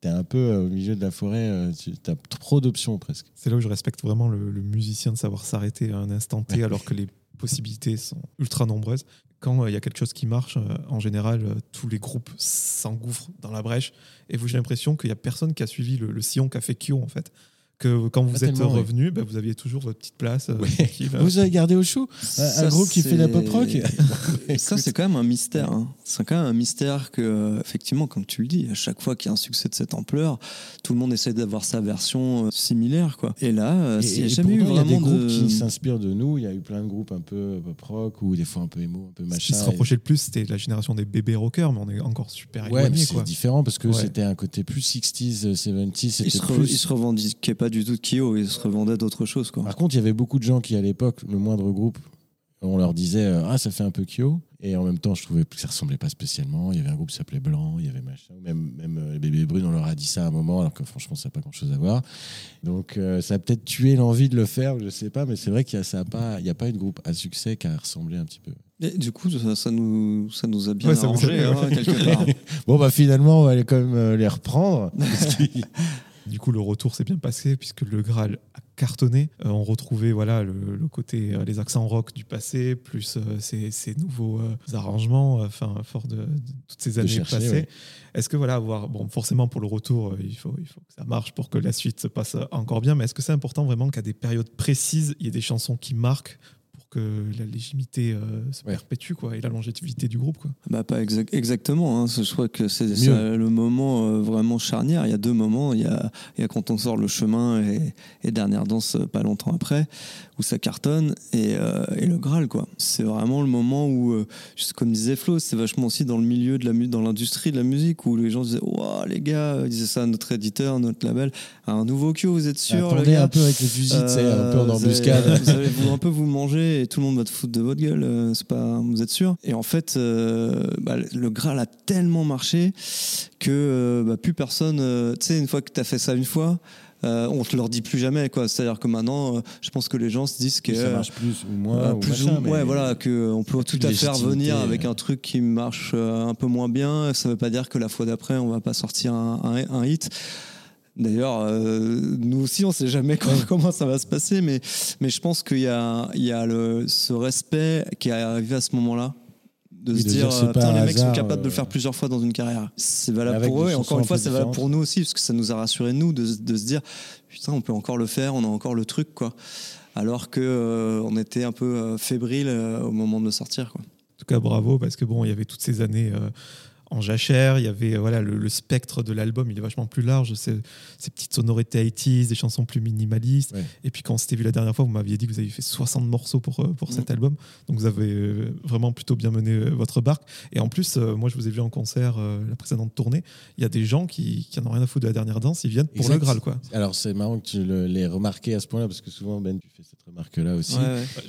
c'est- t'es un peu euh, au milieu de la forêt, euh, tu as trop d'options presque. C'est là où je respecte vraiment le, le musicien de savoir s'arrêter à un instant T alors que les possibilités sont ultra nombreuses. Quand euh, il y a quelque chose qui marche, en général, tous les groupes s'engouffrent dans la brèche. Et vous, j'ai l'impression qu'il n'y a personne qui a suivi le, le sillon qu'a fait Kyo, en fait. Que quand vous Pas êtes revenu, bah, vous aviez toujours votre petite place. euh. Vous avez gardé au chaud un, groupe qui fait de la pop rock Ça, c'est quand même un mystère. hein. C'est quand même un mystère que, effectivement, comme tu le dis, à chaque fois qu'il y a un succès de cette ampleur, tout le monde essaie d'avoir sa version euh, similaire. Quoi. Et là, euh, il n'y a jamais eu pourtant, il y a des vraiment groupes de. qui s'inspirent de nous. Il y a eu plein de groupes un peu pop rock ou des fois un peu émo, un peu Ce machin. qui se rapprochait le plus, c'était la génération des bébés rockers, mais on est encore super Ouais, éloigné. c'est différent parce que Ouais. c'était un côté plus 60s, euh, 70s. Il C'était se, re- plus... il se revendiquait pas du tout de Kyo, il se revendait d'autres choses. Quoi. Par contre, il y avait beaucoup de gens qui, à l'époque, le moindre groupe, on leur disait euh, Ah, ça fait un peu Kyo. Et en même temps, je trouvais que ça ressemblait pas spécialement. Il y avait un groupe qui s'appelait Blanc, il y avait machin. Même, même euh, les bébés brunes, on leur a dit ça à un moment, alors que franchement, ça n'a pas grand chose à voir. Donc, euh, ça a peut-être tué l'envie de le faire, je sais pas, mais c'est vrai qu'il n'y a, pas, il y a pas une groupe à succès qui a ressemblé un petit peu. Et du coup, ça, ça nous, ça nous a bien Ouais, a arrangé, bien, hein, quelque part. Bon, bah finalement, on va aller quand même les reprendre. parce qu'il- Du coup, le retour s'est bien passé puisque le Graal a cartonné. Euh, on retrouvait voilà le, le côté euh, les accents rock du passé plus euh, ces, ces nouveaux arrangements, enfin fort de, de toutes ces années chercher, passées. ouais. Est-ce que voilà avoir bon forcément pour le retour, il faut il faut que ça marche pour que la suite se passe encore bien. Mais est-ce que c'est important vraiment qu'à des périodes précises, il y ait des chansons qui marquent pour que la légitimité euh, se Ouais. perpétue quoi et la longévité du groupe quoi. Bah, pas exact- exactement. hein. Je crois que c'est le moment euh, vraiment charnière. Il y a deux moments. Il y a, il y a quand on sort le chemin et, et dernière danse euh, pas longtemps après, où ça cartonne, et, euh, et le Graal, quoi. C'est vraiment le moment où, euh, juste comme disait Flo, c'est vachement aussi dans le milieu de la dans l'industrie de la musique, où les gens disaient, Ouah, les gars, ils disaient ça à notre éditeur, notre label, un nouveau Q, vous êtes sûr, les Attendez gars un peu avec le fusil, tu sais, un peu en vous embuscade. allez- Vous allez vous, un peu vous manger et tout le monde va te foutre de votre gueule. euh, C'est pas, vous êtes sûr Et en fait, euh, bah, le Graal a tellement marché que euh, bah, plus personne. tu sais, une fois que tu as fait ça une fois. euh, on te le redit plus jamais quoi c'est à dire que maintenant euh, je pense que les gens se disent que ça marche plus ou moins. euh, ou plus machin, ou- ouais, voilà, que on peut tout à fait revenir avec un truc qui marche un peu moins bien. Ça veut pas dire que la fois d'après, on va pas sortir un, un- un hit. D'ailleurs, euh, nous aussi, on sait jamais quand- comment ça va se passer, mais, mais je pense qu'il y a, il y a le, ce respect qui est arrivé à ce moment-là. De se de dire, dire, euh, pas les mecs sont capables de le euh, faire plusieurs fois dans une carrière. C'est valable pour eux, et encore une un fois, c'est valable pour nous aussi, parce que ça nous a rassuré nous de, de se dire, putain, on peut encore le faire, on a encore le truc, quoi alors que euh, on était un peu euh, fébrile euh, au moment de le sortir. Quoi. En tout cas, bravo, parce que bon, il y avait toutes ces années euh, en jachère, il y avait euh, voilà, le, le spectre de l'album, il est vachement plus large, ces, ces petites sonorités 80s, des chansons plus minimalistes. Ouais. Et puis quand on s'était vu la dernière fois, vous m'aviez dit que vous aviez fait 60 morceaux pour, euh, pour cet Mm. album, donc vous avez euh, vraiment plutôt bien mené votre barque. Et en plus, moi je vous ai vu en concert la précédente tournée, il y a des gens qui, qui en ont rien à foutre de la dernière danse, ils viennent pour Exact. le Graal. quoi. Alors c'est marrant que tu l'aies remarqué à ce point-là parce que souvent Ben tu fais cette remarque-là aussi.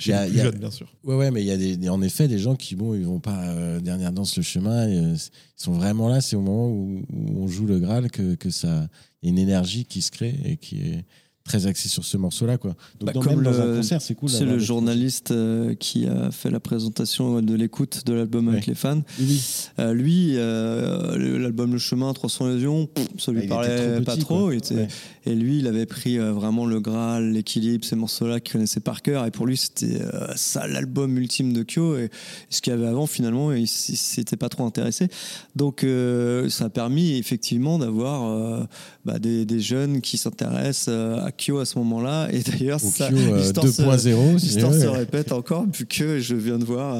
Il y a- y bien sûr. Ouais ouais mais il y a des, en effet des gens qui bon ils vont pas euh, dernière danse le chemin et, euh, ils sont vraiment là c'est au moment où, où on joue le Graal que, que ça y a une énergie qui se crée et qui est très axée sur ce morceau-là quoi. Donc Bah, dans, comme même dans le- un concert c'est cool. C'est le journaliste euh, qui a fait la présentation de l'écoute de l'album avec les fans. Oui. Euh, lui, euh, le- l'album Le Chemin, 300 lésions, ça lui Ah, parlait trop pas trop. quoi. il était- Ouais. Et lui, il avait pris euh, vraiment le Graal, l'équilibre, ces morceaux-là qu'il connaissait par cœur. Et pour lui, c'était euh, ça l'album ultime de Kyo. Et ce qu'il y avait avant, finalement, il, il s'était pas trop intéressé. Donc, euh, ça a permis effectivement d'avoir bah, des, des jeunes qui s'intéressent à Kyo à ce moment-là. Et d'ailleurs, ça, l'histoire se- 2.0. si L'histoire tu se répète encore, vu que je viens de voir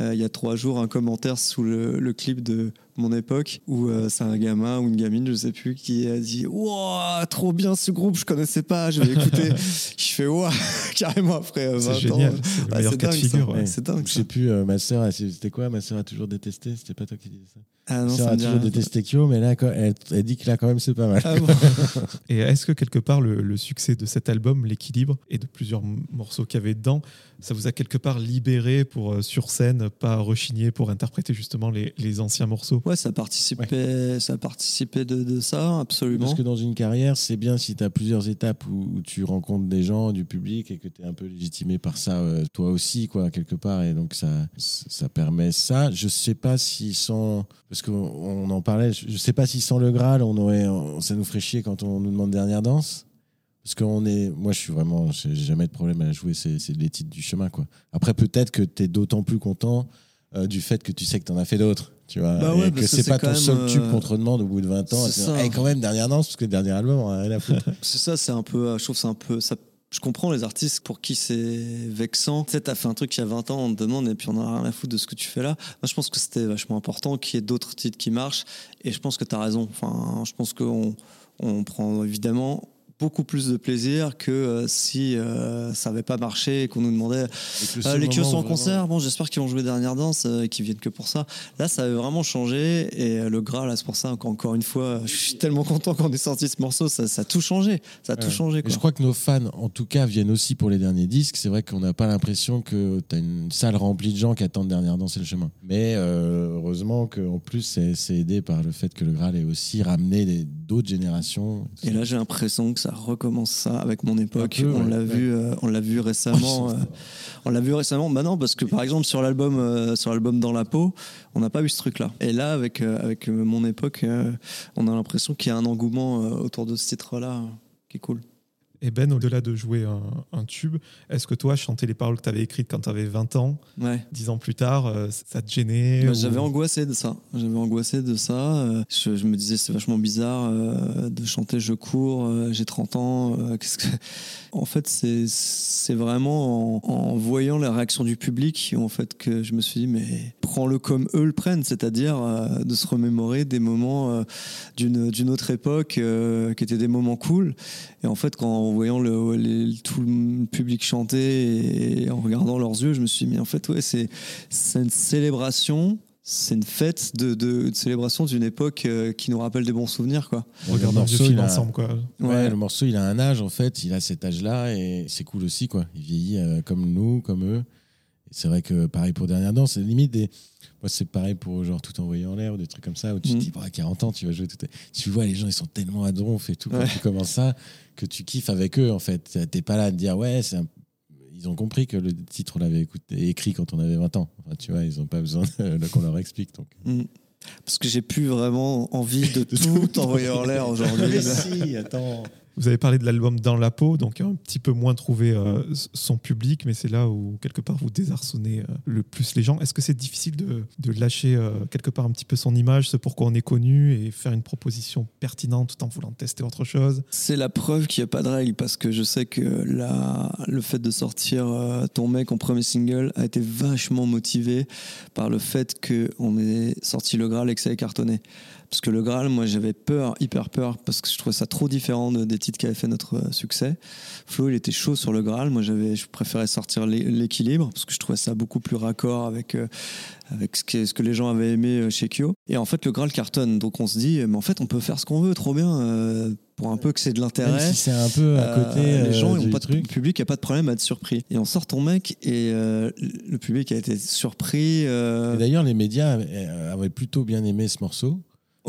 il y a trois jours un commentaire sous le, le clip de mon époque où euh, c'est un gamin ou une gamine, je sais plus, qui a dit Wow, trop bien ce groupe, je connaissais pas, je vais écouter. je fais Wow, carrément après euh, 20 C'est génial, ans. c'est le Ouais, meilleur c'est dingue, figure. Ouais, ouais. C'est dingue. Je sais plus, euh, ma sœur, c'était quoi Ma sœur a toujours détesté. C'était pas toi qui disais ça. Ah Ma non, sœur ça a toujours détesté Kyo, mais là, elle, elle dit que là, quand même, c'est pas mal. Ah bon Et est-ce que quelque part le, le succès de cet album, l'équilibre et de plusieurs morceaux qu'il y avait dedans, ça vous a quelque part libéré pour euh, sur scène pas rechigner pour interpréter justement les, les anciens morceaux? Ouais, ça participait, ça participait de, de ça, absolument. Parce que dans une carrière, c'est bien si tu as plusieurs étapes où, où tu rencontres des gens, du public, et que tu es un peu légitimé par ça, euh, toi aussi, quoi, quelque part. Et donc, ça, ça permet ça. Je sais pas si sans. Parce qu'on on en parlait, je je sais pas si sans le Graal, on aurait, on- ça nous ferait chier quand on nous demande dernière danse. Parce qu'on est. Moi, je suis vraiment. J'ai jamais de problème à jouer, c'est les titres du chemin, quoi. Après, peut-être que tu es d'autant plus content euh, du fait que tu sais que tu en as fait d'autres. Tu vois, Bah et ouais, que c'est pas ton seul tube euh, qu'on te demande au bout de 20 ans. Et ça. quand même, dernière danse, parce que le dernier album, on a rien à foutre. C'est ça, c'est un peu, je trouve c'est un peu, ça, je comprends les artistes pour qui c'est vexant. Tu sais, t'as fait un truc il y a 20 ans, on te demande et puis on a rien à foutre de ce que tu fais là. Moi, je pense que c'était vachement important qu'il y ait d'autres titres qui marchent et je pense que t'as raison. Enfin, je pense qu'on on prend évidemment beaucoup plus de plaisir que euh, si euh, ça n'avait pas marché et qu'on nous demandait euh, les moment sont en concert, bon j'espère qu'ils vont jouer dernière danse euh, et qu'ils viennent que pour ça. Là ça avait vraiment changé et euh, le gras là c'est pour ça encore, encore une fois je suis tellement content qu'on ait sorti ce morceau, ça, ça a tout changé, ça a tout changé quoi. je crois que nos fans, en tout cas, viennent aussi pour les derniers disques. C'est vrai qu'on n'a pas l'impression que tu as une salle remplie de gens qui attendent dernière danse et le chemin. Mais euh, heureusement qu'en plus, c'est c'est aidé par le fait que le Graal ait aussi ramené des- d'autres générations. Et là j'ai l'impression que ça recommence ça avec mon époque. Peu, on ouais, l'a ouais. vu, euh, on l'a vu récemment. Oh, euh, on l'a vu récemment. Bah non, parce que par exemple sur l'album, euh, sur l'album Dans la peau, on n'a pas vu ce truc-là. Et là avec avec mon époque, on a l'impression qu'il y a un engouement autour de ce titre-là euh, qui est cool. Et Ben, au-delà de jouer un, un tube, est-ce que toi, chanter les paroles que tu avais écrites quand tu avais 20 ans, Ouais. 10 ans plus tard, euh, ça te gênait Bah, ou- J'avais angoissé de ça. J'avais angoissé de ça. Euh, Je, je me disais c'est vachement bizarre euh, de chanter je cours, euh, j'ai 30 ans. qu'est-ce que... En fait, c'est vraiment en, en voyant la réaction du public en fait que je me suis dit mais prends-le comme eux le prennent, c'est-à-dire de se remémorer des moments d'une autre époque qui étaient des moments cool. Et en fait, quand en voyant le, les- tout le public chanter et en regardant leurs yeux, je me suis dit mais en fait ouais c'est une célébration, c'est une fête de, de- de célébration d'une époque euh, qui nous rappelle des bons souvenirs, quoi. Le Regardant un vieux morceau, film il a- ensemble, quoi. Ouais, Ouais. le morceau, il a un âge, en fait. Il a cet âge-là et c'est cool aussi, quoi. Il vieillit euh, comme nous, comme eux. C'est vrai que pareil pour Dernière Danse, c'est limite des. Moi, c'est pareil pour genre tout envoyer en l'air ou des trucs comme ça où tu te dis, bah, à 40 ans, tu vas jouer tout. Tu vois, les gens, ils sont tellement à donf et tout quand Ouais. tu commences ça que tu kiffes avec eux, en fait. T'es pas là à te dire, ouais, c'est un- Ils ont compris que le titre, on l'avait écouté- écrit quand on avait 20 ans. Enfin, tu vois, ils n'ont pas besoin de- qu'on leur explique. Donc. Mm. Parce que j'ai plus vraiment envie de tout envoyer en l'air aujourd'hui. si, attends. Vous avez parlé de l'album Dans la peau, donc un petit peu moins trouvé euh, son public, mais c'est là où quelque part vous désarçonnez euh, le plus les gens. Est-ce que c'est difficile de, lâcher euh, quelque part un petit peu son image, ce pourquoi on est connu, et faire une proposition pertinente tout en voulant tester autre chose? C'est la preuve qu'il n'y a pas de règle parce que je sais que le fait de sortir ton mec en premier single a été vachement motivé par le fait qu'on ait sorti le Graal et que ça ait cartonné. Parce que le Graal, moi j'avais peur, hyper peur, parce que je trouvais ça trop différent de- des titres qui avaient fait notre euh, succès. Flo, il était chaud sur le Graal. Moi j'avais, je préférais sortir l'é- l'équilibre parce que je trouvais ça beaucoup plus raccord avec, euh, avec ce que, ce que les gens avaient aimé euh, chez Kyo. Et en fait, le Graal cartonne. Donc on se dit, mais en fait, on peut faire ce qu'on veut, trop bien, euh, pour un peu que c'est de Même l'intérêt. si c'est un peu à Euh, côté les euh, gens, ils ont pas de, truc. le public n'a pas de problème à être surpris. Et on sort ton mec et euh, le public a été surpris. euh, D'ailleurs, les médias avaient plutôt bien aimé ce morceau.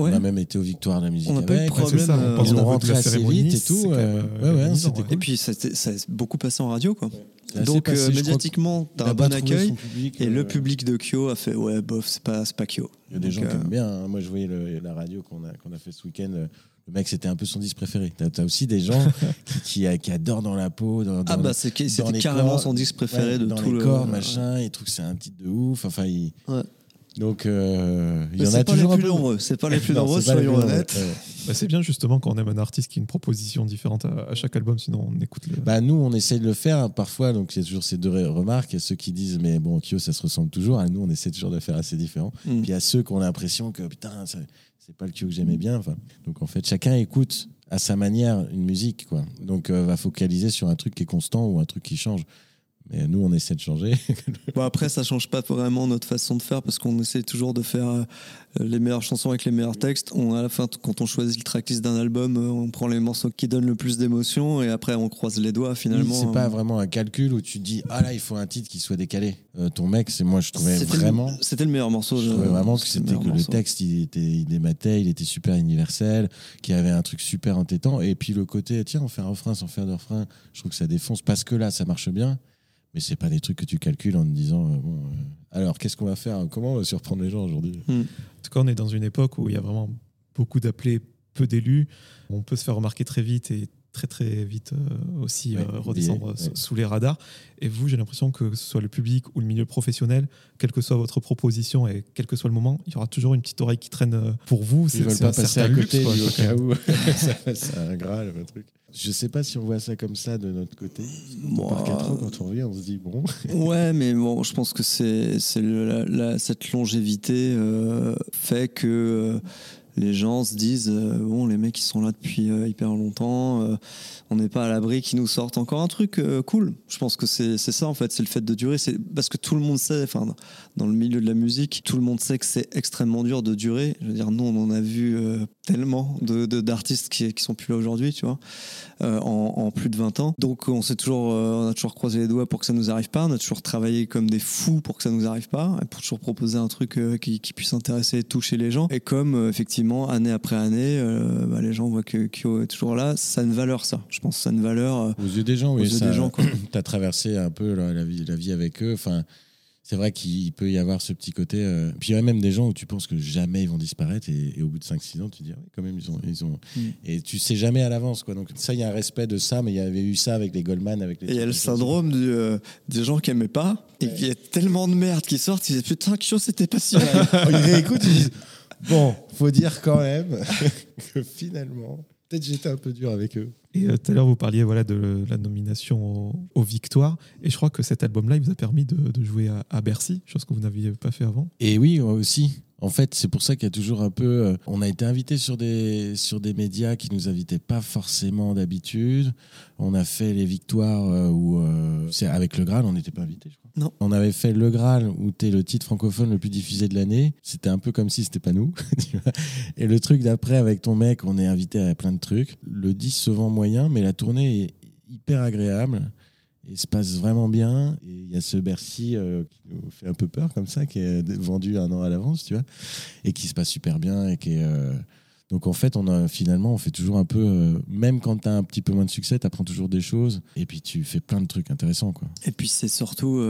Ouais. On a même été aux victoires de la musique On n'a pas eu de problème, ça, euh, pendant Ils ont rentré la assez cérémonie, vite et tout. même, euh, euh, ouais, ouais, ouais. Et cool. puis ça, ça a beaucoup passé en radio. Quoi. Donc passé, euh, médiatiquement, t'as un bon accueil. public, Et euh, le public de Kyo a fait ouais, bof, c'est pas, c'est pas Kyo. Il y a des gens Donc, qui euh, aiment bien. hein. Moi, je voyais le- la radio qu'on a, qu'on a fait ce week-end. euh, Le mec, c'était un peu son disque préféré. T'as as aussi des gens qui, qui, qui adorent dans la peau. Dans, Ah dans- bah c'était carrément son disque préféré ouais, de dans tout les le. ouais. machin. Il trouve que c'est un titre de ouf. Enfin, il... Ouais. Donc, euh, il y en c'est a pas les toujours un plus nombreux. C'est pas les plus Non, nombreux, c'est pas les soyons plus nombreux, honnêtes. Bah, C'est bien justement quand on aime un artiste qui a une proposition différente à, à chaque album, sinon on écoute le. Bah, nous, on essaye de le faire parfois, donc il y a toujours ces deux remarques. Il y a ceux qui disent, mais bon, Kyo, ça se ressemble toujours. À nous, on essaie toujours de faire assez différent. Mm. Puis il y a ceux qui ont l'impression que putain, c'est pas le Kyo que j'aimais bien. Enfin, donc en fait, chacun écoute à sa manière une musique, quoi. Donc euh, va focaliser sur un truc qui est constant ou un truc qui change. Mais nous, on essaie de changer. Bon, après, ça change pas vraiment notre façon de faire parce qu'on essaie toujours de faire euh, les meilleures chansons avec les meilleurs textes. On, à la fin, quand on choisit le tracklist d'un album, euh, on prend les morceaux qui donnent le plus d'émotion et après on croise les doigts finalement. c'est pas vraiment un calcul où tu te dis, ah là, il faut un titre qui soit décalé. Euh, ton mec, c'est moi, je trouvais vraiment. C'était le meilleur morceau. Je trouvais vraiment que c'était que le texte il était il il était super universel, qu'il y avait un truc super entêtant et puis le côté tiens on fait un refrain sans faire de refrain, je trouve que ça défonce parce que là ça marche bien, mais c'est pas des trucs que tu calcules en te disant euh, bon euh, alors qu'est-ce qu'on va faire, comment on va surprendre les gens aujourd'hui? En tout cas, on est dans une époque où il y a vraiment beaucoup d'appelés, peu d'élus. On peut se faire remarquer très vite et très très vite euh, aussi Ouais, euh, redescendre sous- ouais. sous les radars. Et vous, j'ai l'impression que ce soit le public ou le milieu professionnel, quelle que soit votre proposition et quel que soit le moment, il y aura toujours une petite oreille qui traîne pour vous. Ils veulent c'est pas passer à côté luxe, quoi. du- au cas où Ça- c'est un graal le truc. Je sais pas si on voit ça comme ça de notre côté. Bon, Par 4 ans quand on revient on se dit bon Ouais, mais bon, je pense que c'est la- la- cette longévité euh, fait que euh, les gens se disent euh, bon, les mecs ils sont là depuis hyper longtemps, on n'est pas à l'abri qu'ils nous sortent encore un truc cool. Je pense que c'est c'est ça en fait, c'est le fait de durer. C'est parce que tout le monde sait, enfin dans- le milieu de la musique, tout le monde sait que c'est extrêmement dur de durer. Je veux dire, nous on en a vu euh, tellement de d'artistes qui qui sont plus là aujourd'hui, tu vois, euh, en, en plus de 20 ans. Donc on s'est toujours, euh, on a toujours croisé les doigts pour que ça nous arrive pas. On a toujours travaillé comme des fous pour que ça nous arrive pas, pour toujours proposer un truc qui, qui puisse intéresser et toucher les gens. Et comme effectivement année après année, bah, les gens voient que Kyo est toujours là, ça a une valeur ça. Je pense que ça a une valeur. Aux yeux des gens, Aux oui. yeux ça- des gens, quoi. T'as traversé un peu la, la vie, la vie avec eux. Enfin, c'est vrai qu'il peut y avoir ce petit côté. euh, Puis il y a même des gens où tu penses que jamais ils vont disparaître et, et au bout de 5-6 ans, tu te dis, ah oui, quand même, ils ont. Ils ont... Mm. Et tu sais jamais à l'avance. quoi. Donc ça, il y a un respect de ça, mais il y avait eu ça avec les Goldman, avec les. Et il y a le syndrome du, euh, des gens qui aimaient pas, et qu'il y a tellement de merde qui sortent, ils disent putain, Kyo c'était pas si mal. ils réécoutent, ils disent, bon, faut dire quand même que finalement, peut-être j'étais un peu dur avec eux. Et euh, tout à l'heure, vous parliez voilà, de la nomination au- aux victoires. Et je crois que cet album-là, il vous a permis de, jouer à, à Bercy, chose que vous n'aviez pas fait avant. Et oui, aussi. En fait, c'est pour ça qu'il y a toujours un peu. euh, on a été invité sur des, sur des médias qui nous invitaient pas forcément d'habitude. On a fait les victoires euh, où. euh, c'est avec le Graal, on n'était pas invité, je crois. Non. On avait fait le Graal où t'es le titre francophone le plus diffusé de l'année. C'était un peu comme si c'était pas nous. tu vois. Et le truc d'après, avec ton mec, on est invité à plein de trucs. Le 10 se vend moyen, mais la tournée est hyper agréable et se passe vraiment bien. Et il y a ce Bercy euh, qui nous fait un peu peur comme ça, qui est vendu un an à l'avance, tu vois, et qui se passe super bien et qui euh, Donc en fait, on a, finalement, on fait toujours un peu, euh, même quand tu as un petit peu moins de succès, tu apprends toujours des choses et puis tu fais plein de trucs intéressants. Quoi. Et puis c'est surtout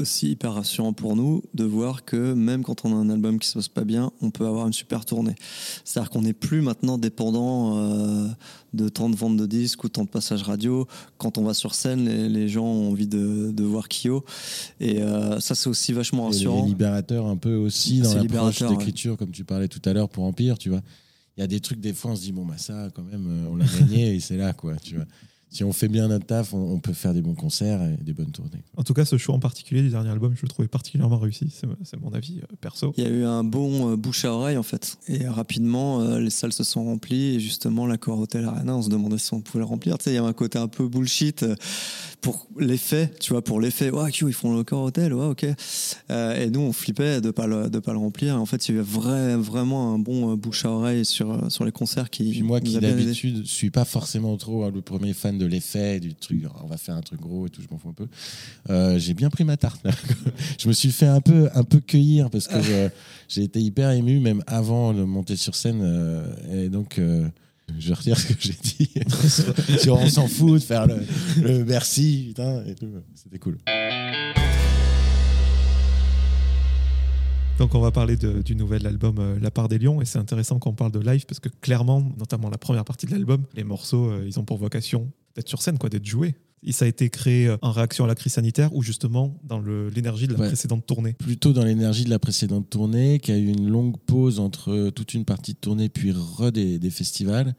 aussi hyper rassurant pour nous de voir que même quand on a un album qui se passe pas bien, on peut avoir une super tournée. C'est-à-dire qu'on n'est plus maintenant dépendant de tant de ventes de disques ou tant de passages radio. Quand on va sur scène, les, les gens ont envie de, de voir Kyo. Et euh, ça, c'est aussi vachement Et rassurant. les libérateurs un peu aussi dans l'approche libérateur, ouais. d'écriture, comme tu parlais tout à l'heure pour Empire, tu vois. Il y a des trucs, des fois, on se dit, bon, bah ça, quand même, euh, on l'a gagné et c'est là, quoi, tu vois. Si on fait bien notre taf, on, on peut faire des bons concerts et des bonnes tournées. En tout cas, ce choix en particulier du dernier album, je le trouvais particulièrement réussi. C'est mon avis euh, perso. Il y a eu un bon euh, bouche à oreille en fait. Et rapidement, euh, les salles se sont remplies. Et justement, l'accord Hotel Arena, on se demandait si on pouvait le remplir. Tu sais, il y avait un côté un peu bullshit pour l'effet, tu vois, pour l'effet. Ouais, ils font le corps Hotel, ouais, ok. Euh, et nous, on flippait de pas le, de pas le remplir. En fait, il y a eu vrai, vraiment un bon euh, bouche à oreille sur, euh, sur les concerts qui. Puis moi qui d'habitude suis pas forcément trop hein, le premier fan de l'effet, du truc, on va faire un truc gros et tout, je m'en fous un peu. Euh, j'ai bien pris ma tarte. là. je me suis fait un peu, un peu cueillir parce que j'ai été hyper ému même avant de monter sur scène. et donc je retire ce que j'ai dit. Sur on s'en fout de faire le, merci, putain, et tout. C'était cool. Donc on va parler du nouvel album euh, La part des lions et c'est intéressant qu'on parle de live parce que clairement, notamment la première partie de l'album, les morceaux, euh, ils ont pour vocation d'être sur scène, quoi, d'être joués. Et ça a été créé euh, en réaction à la crise sanitaire ou justement dans l'énergie de la Ouais. précédente tournée? plutôt dans l'énergie de la précédente tournée, qui a eu une longue pause entre euh, toute une partie de tournée puis re des, des festivals.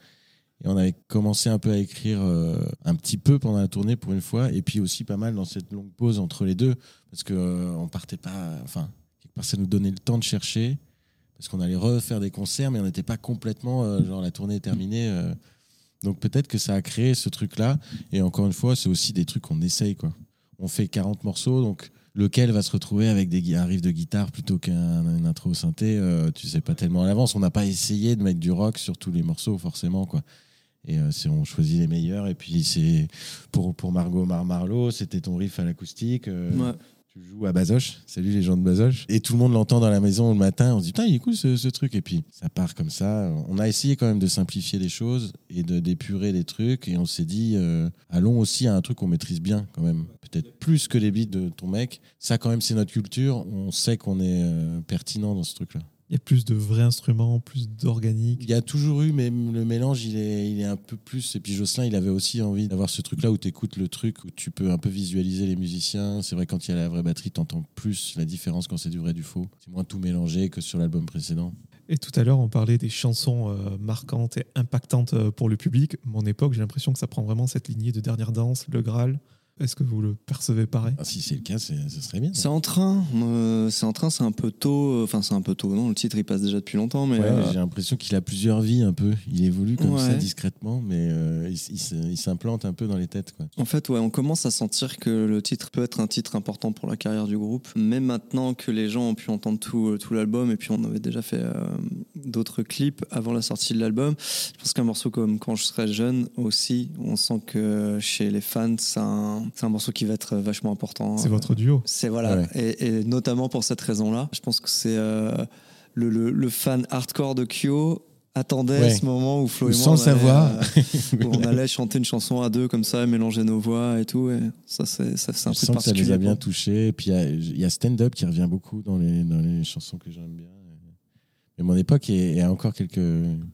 Et on avait commencé un peu à écrire euh, un petit peu pendant la tournée pour une fois, et puis aussi pas mal dans cette longue pause entre les deux, parce que euh, on partait pas, enfin quelque part ça nous donnait le temps de chercher, parce qu'on allait refaire des concerts, mais on n'était pas complètement euh, genre la tournée est terminée. Donc peut-être que ça a créé ce truc-là, et encore une fois c'est aussi des trucs qu'on essaye quoi. On fait 40 morceaux, donc lequel va se retrouver avec un riff de guitare plutôt qu'un intro synthé, euh, tu sais pas tellement à l'avance. On n'a pas essayé de mettre du rock sur tous les morceaux, forcément. quoi. Et euh, on choisit les meilleurs. Et puis, c'est pour, Margot Mar Marlowe, c'était ton riff à l'acoustique. euh. Tu joues à Bazoche. Salut les gens de Bazoche. Et tout le monde l'entend dans la maison le matin. On se dit, putain, il est cool ce, truc. Et puis, ça part comme ça. On a essayé quand même de simplifier les choses et de d'épurer les trucs. Et on s'est dit, euh, allons aussi à un truc qu'on maîtrise bien quand même. Peut-être plus que les beats de ton mec. Ça, quand même, c'est notre culture. On sait qu'on est euh, pertinent dans ce truc-là. Il y a plus de vrais instruments, plus d'organique. Il y a toujours eu, mais le mélange, il est, il est un peu plus. Et puis Jocelyn, il avait aussi envie d'avoir ce truc-là où tu écoutes le truc, où tu peux un peu visualiser les musiciens. C'est vrai, quand il y a la vraie batterie, tu entends plus la différence quand c'est du vrai, du faux. C'est moins tout mélangé que sur l'album précédent. Et tout à l'heure, on parlait des chansons euh, marquantes et impactantes euh, pour le public. Mon époque, j'ai l'impression que ça prend vraiment cette lignée de Dernière Danse, Le Graal, Est-ce que vous le percevez pareil? Ah, si c'est le cas, ce serait bien. C'est en train, euh, c'est en train, c'est un peu tôt. euh, Enfin, c'est un peu tôt. Non, le titre il passe déjà depuis longtemps, mais Ouais, euh, J'ai l'impression qu'il a plusieurs vies un peu. Il évolue comme ça discrètement, mais euh, il, s'implante un peu dans les têtes. Quoi. en fait, ouais, on commence à sentir que le titre peut être un titre important pour la carrière du groupe. Mais maintenant que les gens ont pu entendre tout, tout l'album, et puis on avait déjà fait euh, d'autres clips avant la sortie de l'album, je pense qu'un morceau comme Quand je serai jeune aussi, on sent que chez les fans, c'est un, c'est un morceau qui va être vachement important. C'est votre duo. C'est voilà, Ouais. et, et notamment pour cette raison-là, je pense que c'est euh, le, le- le fan hardcore de Kyo attendait Ouais. ce moment où Flo et moi, sans on le savoir. euh, où on allait chanter une chanson à deux comme ça, mélanger nos voix et tout. Et ça, c'est ça, c'est un Je truc sens que ça particulier. les a bien touchés. Et puis il y a- a, Stand Up qui revient beaucoup dans les, dans les chansons que j'aime bien. Mais mon époque est, est encore quelques,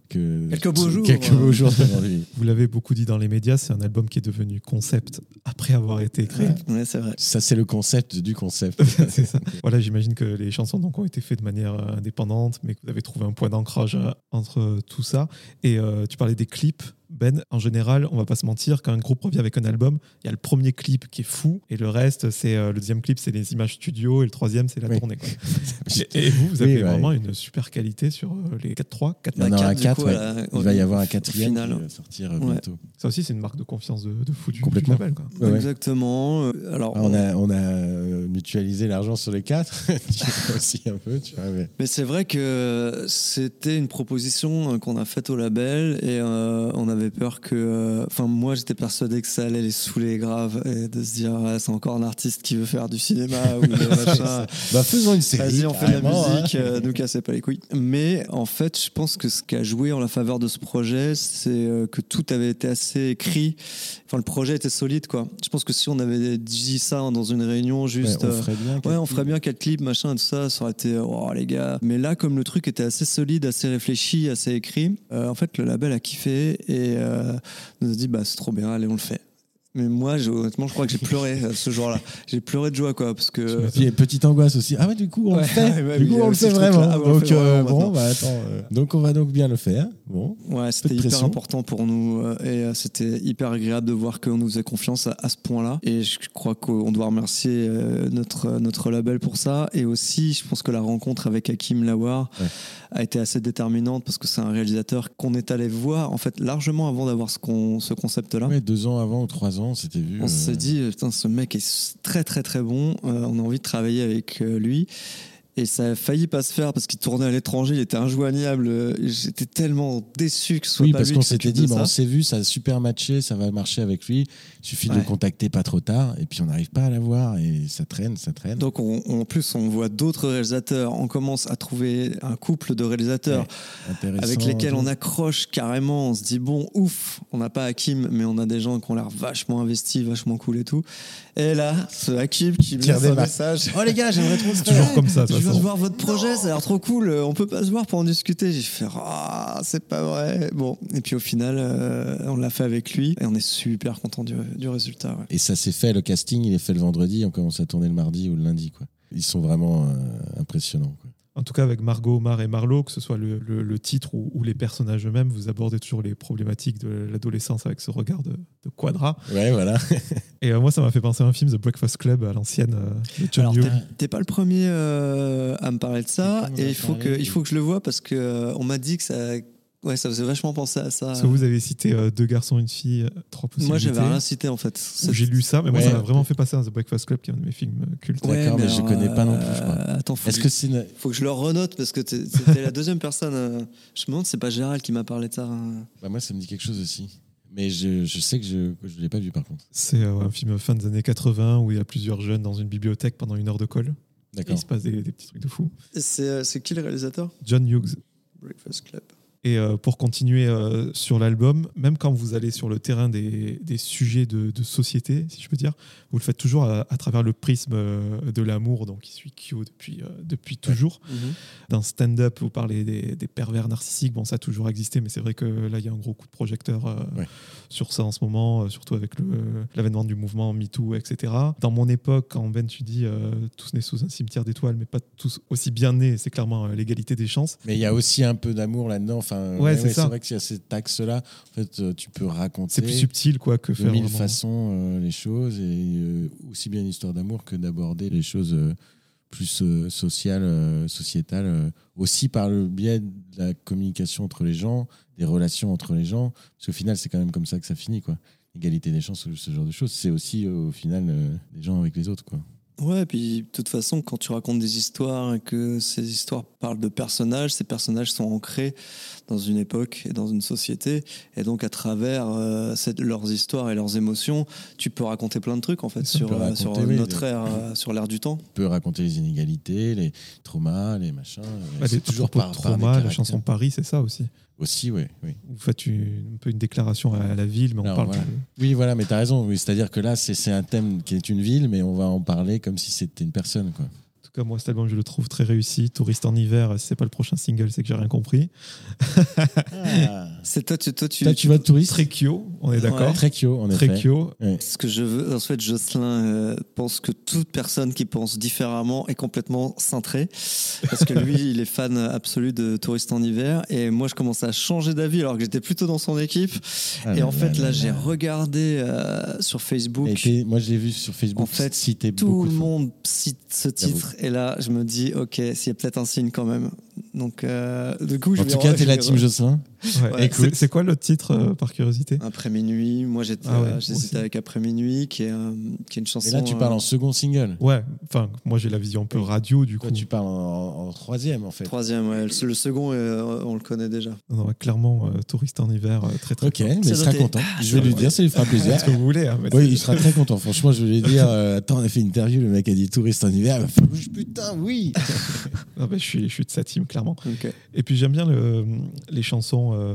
que- Quelques beaux jours. Quelques beaux jours devant lui. Vous l'avez beaucoup dit dans les médias, c'est un album qui est devenu concept après avoir été écrit. Ouais, c'est vrai. Ça, c'est le concept du concept. C'est ça. Voilà, j'imagine que les chansons donc, ont été faites de manière euh, indépendante, mais que vous avez trouvé un point d'ancrage euh, entre euh, tout ça. Et euh, tu parlais des clips. Ben, en général, on va pas se mentir, quand un groupe revient avec un album, il y a le premier clip qui est fou, et le reste, c'est euh, le deuxième clip, c'est les images studio, et le troisième, c'est la Oui. tournée. quoi. et, et vous, vous avez Oui, ouais. vraiment une super qualité sur euh, les 4-3, 4 Il y en Bah, aura quatre, du quatre, coup, ouais. la- Il va y avoir un quatrième final. qui va sortir euh, Ouais. bientôt. Ça aussi, c'est une marque de confiance de, de fou du, du Complètement. label. Quoi. Exactement. Euh, Alors, Ah, On a, on a euh, mutualisé l'argent sur les quatre. Tu vois, aussi un peu, tu vois. mais- Mais c'est vrai que c'était une proposition euh, qu'on a faite au label et euh, on avait peur que. euh, Enfin, moi, j'étais persuadé que ça allait les saouler grave et de se dire, ouais, c'est encore un artiste qui veut faire du cinéma ou machin. Bah, faisons une série. Vas-y, on fait de la hein. musique, euh, nous cassez pas les couilles. Mais en fait, je pense que ce qui a joué en la faveur de ce projet, c'est euh, que tout avait été assez écrit. Enfin, le projet était solide, quoi. Je pense que si on avait dit ça dans une réunion, Ouais, juste. on euh, ferait bien. Ouais, on ferait bien quatre clips, machin, et tout ça, ça aurait été, oh les gars. Mais là, comme le truc était assez solide, assez réfléchi, assez écrit, euh, en fait, le label a kiffé et euh, nous a dit, bah c'est trop bien, allez, on le fait. Mais moi, honnêtement, je crois que j'ai pleuré euh, ce jour-là. J'ai pleuré de joie, quoi, parce que. Puis, petite angoisse aussi. Ah ouais, du coup, on le fait. ouais, du coup, il y a on le fait vraiment. Ah, on euh, bon, bah attends. euh, donc, on va donc bien le faire. Bon. Ouais, c'était hyper important pour nous euh, et euh, c'était hyper agréable de voir qu'on nous faisait confiance à, à ce point-là. Et je crois qu'on doit remercier euh, notre, notre label pour ça. Et aussi, je pense que la rencontre avec Hakim Lawar Ouais. a été assez déterminante parce que c'est un réalisateur qu'on est allé voir en fait largement avant d'avoir ce, con- ce concept-là. Ouais, deux ans avant ou trois ans, c'était vu. On euh, s'est dit, putain, ce mec est très très très bon, euh, on a envie de travailler avec lui. Et ça a failli pas se faire parce qu'il tournait à l'étranger, il était injoignable. euh, J'étais tellement déçu que ce soit Oui, pas parce qu'on s'était dit, bah, on ça. s'est vu, ça a super matché, ça va marcher avec lui. Il suffit de le contacter pas trop tard, et puis on n'arrive pas à l'avoir, et ça traîne, ça traîne. Donc on- on- en plus, on voit d'autres réalisateurs. On commence à trouver un couple de réalisateurs avec lesquels on accroche carrément. On se dit bon, ouf, on n'a pas Hakim, mais on a des gens qui ont l'air vachement investis, vachement cool et tout. Et là, ce Hakim qui me laisse un balles. message. Oh les gars, j'aimerais trop se Toujours comme ça, toute viens de voir votre projet, ça a l'air trop cool. On peut pas se voir pour en discuter. J'ai fait ah, c'est pas vrai. Bon, et puis au final, euh, on l'a fait avec lui et on est super content du, du résultat. ouais. Et ça s'est fait, le casting, il est fait le vendredi, on commence à tourner le mardi ou le lundi. Quoi. Ils sont vraiment euh, impressionnants. Quoi. En tout cas, avec Margot, Omar et Marlowe, que ce soit le, le- le titre ou, ou les personnages eux-mêmes, vous abordez toujours les problématiques de l'adolescence avec ce regard de, de quadra. Ouais, voilà. Et euh, moi, ça m'a fait penser à un film, The Breakfast Club, à l'ancienne, euh, de John Alors, t'es- pas le premier euh, à me parler de ça, et il faut, que, il faut que je le vois parce que euh, on m'a dit que ça, ouais, ça faisait vachement penser à ça. Parce que vous avez cité euh, deux garçons, une fille, euh, trois Moi, possibilités. j'avais rien cité en fait. J'ai lu ça, mais moi, Ouais. ça m'a vraiment fait passer à The Breakfast Club, qui est un de mes films euh, cultes. Ouais, D'accord, mais je alors, connais pas non plus, je crois. Attends, faut Est-ce que, que c'est une- faut que je le renote parce que c'était la deuxième personne. euh, je me demande, c'est pas Gérald qui m'a parlé de ça. hein. bah, Moi, ça me dit quelque chose aussi. Mais je, je sais que je ne l'ai pas vu par contre. C'est euh, un film fin des années 80 où il y a plusieurs jeunes dans une bibliothèque pendant une heure de colle. Et D'accord. il se passe des, des petits trucs de fou. Euh, c'est qui le réalisateur? John Hughes. Breakfast Club. Et euh, pour continuer euh, sur l'album, même quand vous allez sur le terrain des, des sujets de, de société, si je peux dire, vous le faites toujours à, à travers le prisme euh, de l'amour, donc qui suit Kyo depuis, depuis toujours. Dans stand-up, vous parlez des, des pervers narcissiques, bon, ça a toujours existé, mais c'est vrai que là, il y a un gros coup de projecteur Ouais. sur ça en ce moment, surtout avec l'avènement du mouvement MeToo, etc. Dans mon époque, quand Ben, tu dis euh, tous nés sous un cimetière d'étoiles, mais pas tous aussi bien nés, c'est clairement l'égalité des chances. Mais il y a aussi un peu d'amour là-dedans. Enfin, Enfin, Ouais, c'est ça. vrai qu'il y a cet axe-là. En fait, euh, tu peux raconter C'est plus subtil quoi que de mille vraiment. façons euh, les choses et euh, aussi bien une histoire d'amour que d'aborder les choses plus sociales, sociétales, aussi par le biais de la communication entre les gens, des relations entre les gens. Parce qu'au final, c'est quand même comme ça que ça finit, quoi. Égalité des chances, ce genre de choses. C'est aussi au final les gens avec les autres, quoi. Ouais, et puis de toute façon, quand tu racontes des histoires et que ces histoires parlent de personnages, ces personnages sont ancrés dans une époque et dans une société. Et donc, à travers euh, cette- leurs histoires et leurs émotions, tu peux raconter plein de trucs, en fait, sur, euh, raconter, sur oui, notre ère, euh, sur l'ère du temps. On peut raconter les inégalités, les traumas, les machins. Bah, c'est toujours par, trauma, la chanson Paris, c'est ça aussi. Aussi, oui. oui. Vous faites une, un peu une déclaration à la ville, mais on Alors, parle voilà. de- Oui, voilà, mais tu as raison. Oui, C'est-à-dire que là, c'est un thème qui est une ville, mais on va en parler comme si c'était une personne. Quoi. En tout cas, moi, cet album, je le trouve très réussi. Touriste en hiver, c'est pas le prochain single, c'est que j'ai rien compris. C'est toi, tu, toi, tu, Toi, tu vas de touriste Très Kyo, on est d'accord. Très Kyo, en Très effet. Kyo. Ouais. Ce que je veux, en fait, Jocelyn euh, pense que toute personne qui pense différemment est complètement cintrée. Parce que lui, il est fan absolu de Touriste en hiver. Et moi, je commençais à changer d'avis alors que j'étais plutôt dans son équipe. Ah et là en fait, là là, là j'ai regardé euh, sur Facebook. Et puis, moi, je l'ai vu sur Facebook. En fait, citer Tout beaucoup le monde cite ce titre. Et là, je me dis, OK, s'il y a peut-être un signe quand même. Donc, euh, du coup, je En tout cas, t'es la team Jocelyn. Ouais. Ouais, C'est- quoi l'autre titre, euh, par curiosité? Après minuit, moi j'étais Ah ouais, euh, avec Après minuit, qui est, euh, qui est une chanson. Et là, tu parles en second single. Ouais, enfin, moi j'ai la vision un peu radio du coup. Toi, tu parles en, en troisième, en fait. Troisième, ouais. Le, le second, euh, on le connaît déjà. Non, clairement, euh, touriste en hiver, euh, très très Ok, mais il sera content. Je vais lui dire, ça lui fera plaisir. Ce que vous voulez. hein, Oui, il sera très content. Franchement, je vais lui dire euh, Attends, on a fait une interview, le mec a dit touriste en hiver. Putain, oui Non, mais je, suis, je suis de sa team, clairement. Et puis j'aime bien le- les chansons euh,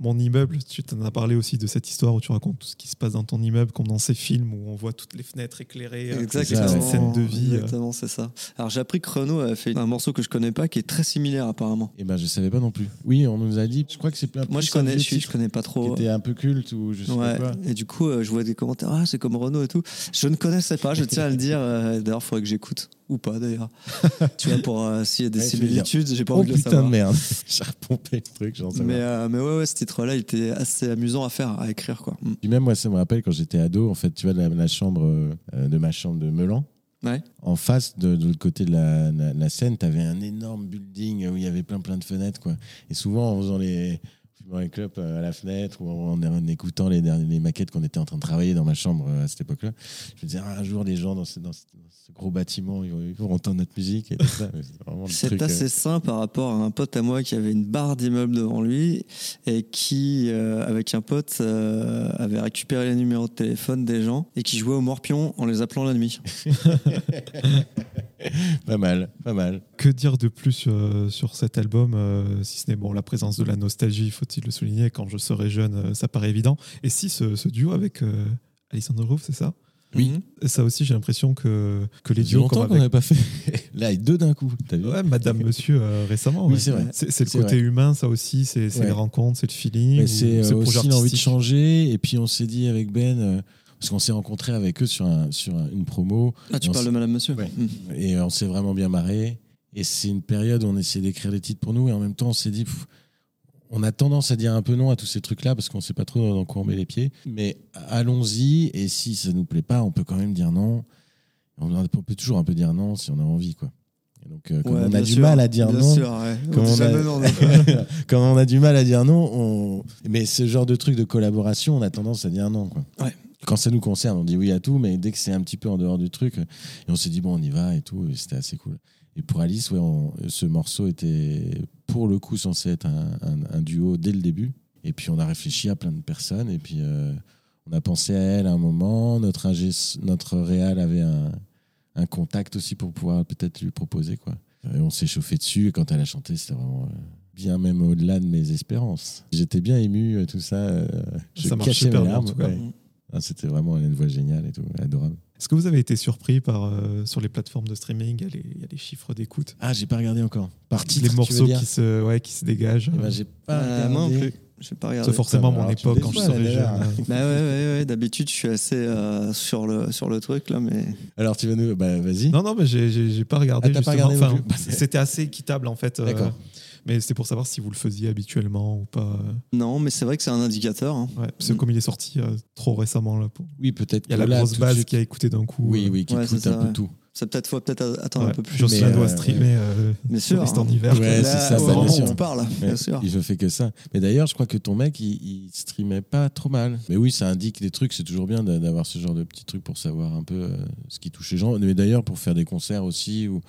Mon immeuble. Tu t'en as parlé aussi de cette histoire où tu racontes tout ce qui se passe dans ton immeuble, comme dans ces films où on voit toutes les fenêtres éclairées. euh, Exactement. cette scène de vie. euh. Exactement, c'est ça. Alors j'ai appris que Renaud a fait un morceau que je connais pas qui est très similaire apparemment. Eh ben, je savais pas non plus. Oui, on nous a dit. Je crois que c'est plein. Moi je connais, je, suis- je connais pas Qui trop. était un peu culte ou je sais Ouais. pas quoi. Et du coup, euh, je vois des commentaires. Ah, c'est comme Renaud et tout. Je ne connaissais pas. Je tiens à le dire. euh, D'ailleurs, il faudrait que j'écoute ou pas d'ailleurs. tu vois, pour euh, s'il y a des Ouais, similitudes, j'ai pas Oh envie de le putain de savoir. merde. J'ai repompé le truc, j'en sais Mais, euh, mais ouais, ouais, ce titre-là, il était assez amusant à faire, à écrire quoi. Mm. Puis même moi, ça me rappelle quand j'étais ado, en fait, tu vois, la, la chambre euh, de ma chambre de Melan. Ouais. En face, de, de l'autre côté de la, la, la scène, tu avais un énorme building où il y avait plein plein de fenêtres. Quoi. Et souvent, en faisant les, fumant les clopes à la fenêtre ou en, en écoutant les, derniers, les maquettes qu'on était en train de travailler dans ma chambre euh, à cette époque-là, je me disais, ah, un jour, les gens dans ce, dans ce, gros bâtiment, ils vont, ils vont entendre notre musique. C'est truc, euh, assez sain par rapport à un pote à moi qui avait une barre d'immeuble devant lui et qui, euh, avec un pote, euh, avait récupéré les numéros de téléphone des gens et qui jouait au morpion en les appelant la nuit. Pas mal, pas mal. Que dire de plus euh, sur cet album, euh, si ce n'est bon, la présence de la nostalgie, faut-il le souligner, quand je serai jeune, euh, ça paraît évident. Et si ce, ce duo avec euh, Alessandro Roof, c'est ça? Oui. Ça aussi, j'ai l'impression que, que les duos longtemps qu'on n'avait pas fait. Là, et deux d'un coup, vu? Ouais, Madame Monsieur euh, récemment. Oui, ouais. c'est vrai. C'est le côté vrai. humain, ça aussi, c'est Ouais. les rencontres, c'est le feeling. C'est aussi l'envie de changer. Et puis on s'est dit avec Ben, parce qu'on s'est rencontrés avec eux sur, un- sur un- une promo, Ah, tu parles de Madame Monsieur Ouais. Mm. et on s'est vraiment bien marré. Et c'est une période où on essayait d'écrire des titres pour nous. Et en même temps, on s'est dit, pff, on a tendance à dire un peu non à tous ces trucs-là parce qu'on sait pas trop dans quoi on met les pieds. Mais allons-y. Et si ça nous plaît pas, on peut quand même dire non. On, peut toujours un peu dire non si on a envie, quoi. Et donc, euh, comme Ouais, on a du sûr, mal à dire non, sûr, ouais. Comme On a- non. Quand on a du mal à dire non, on... mais ce genre de truc de collaboration, on a tendance à dire non. Quoi. Ouais. Quand ça nous concerne, on dit oui à tout, mais dès que c'est un petit peu en dehors du truc, et on s'est dit bon, on y va et tout, et c'était assez cool. Et pour Alice, ouais, on- ce morceau était pour le coup censé être un, un- un duo dès le début. Et puis on a réfléchi à plein de personnes, et puis euh, on a pensé à elle à un moment. Notre, ingé- notre réal avait un, un contact aussi pour pouvoir peut-être lui proposer. Quoi. Et on s'est chauffé dessus, et quand elle a chanté, c'était vraiment euh, bien même au-delà de mes espérances. J'étais bien ému, euh, tout ça. je Ça cachais mes bien, en larmes. tout cas. ouais. Ah, c'était vraiment une voix géniale et tout, adorable. Est-ce que vous avez été surpris par, euh, sur les plateformes de streaming Il y a les, il y a les chiffres d'écoute? Ah, j'ai pas regardé encore. Par titre, Les morceaux qui se, ouais, qui se dégagent. Ben, j'ai pas regardé. moi non plus. J'ai pas regardé. C'est forcément mon alors époque quand je déçois, serai là, jeune. euh. Bah ouais, ouais, ouais. D'habitude, je suis assez euh, sur, le, sur le truc là, mais. Alors tu vas nous. Bah vas-y. Non, non, mais j'ai- pas regardé. Ah, Enfin, C'était assez équitable en fait. euh, D'accord. Mais c'est pour savoir si vous le faisiez habituellement ou pas. Non, mais c'est vrai que c'est un indicateur. hein. Ouais, parce que Mm. comme il est sorti euh, trop récemment, là, pour- Oui, peut-être il y a la là, grosse base suite- qui a écouté d'un coup. Oui, euh, oui, qui Ouais, écoute un ça, peu ouais. tout. Ça peut-être faut peut-être attendre ouais, un peu plus. Jocelyn doit euh, streamer euh, Bien sûr, hein. en hiver. Ouais, c'est Là, ça, bah, bien sûr. on parle, Ouais, bien sûr. Il ne fait que ça. Mais d'ailleurs, je crois que ton mec, il, il streamait pas trop mal. Mais oui, ça indique des trucs. C'est toujours bien d'a- d'avoir ce genre de petits trucs pour savoir un peu euh, ce qui touche les gens. Mais d'ailleurs, pour faire des concerts aussi, où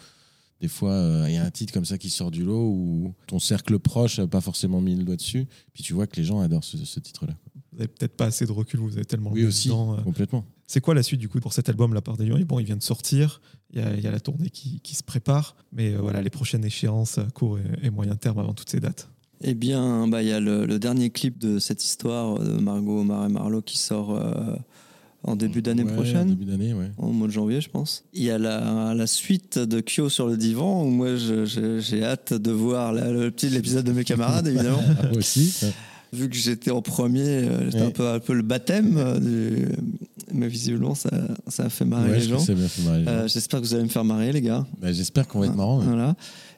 des fois, euh, il y a un titre comme ça qui sort du lot, où ton cercle proche n'a pas forcément mis le doigt dessus. Puis tu vois que les gens adorent ce, ce titre-là. Vous avez peut-être pas assez de recul, vous avez tellement Oui, le aussi, dedans, euh. complètement. C'est quoi la suite du coup pour cet album La part des lions? Bon, il vient de sortir, il y a, il y a la tournée qui, qui se prépare, mais euh, voilà les prochaines échéances à court et, et moyen terme avant toutes ces dates. Eh bien, bah, il y a le, le dernier clip de cette histoire de Margot Marais Marlowe qui sort euh, en début d'année Ouais, prochaine. Début d'année, ouais. Au mois de janvier, je pense. Il y a la, la suite de Kyo sur le divan où moi je- je- j'ai hâte de voir la- le petit l'épisode de mes camarades, évidemment. Ah, moi aussi. ouais. Vu que j'étais en premier, euh, c'était Ouais. un, peu, un peu le baptême. euh, du- Mais visiblement, ça, ça a fait marrer les gens. marrer. Euh, J'espère que vous allez me faire marrer, les gars. Bah, J'espère qu'on va être marrant. Voilà.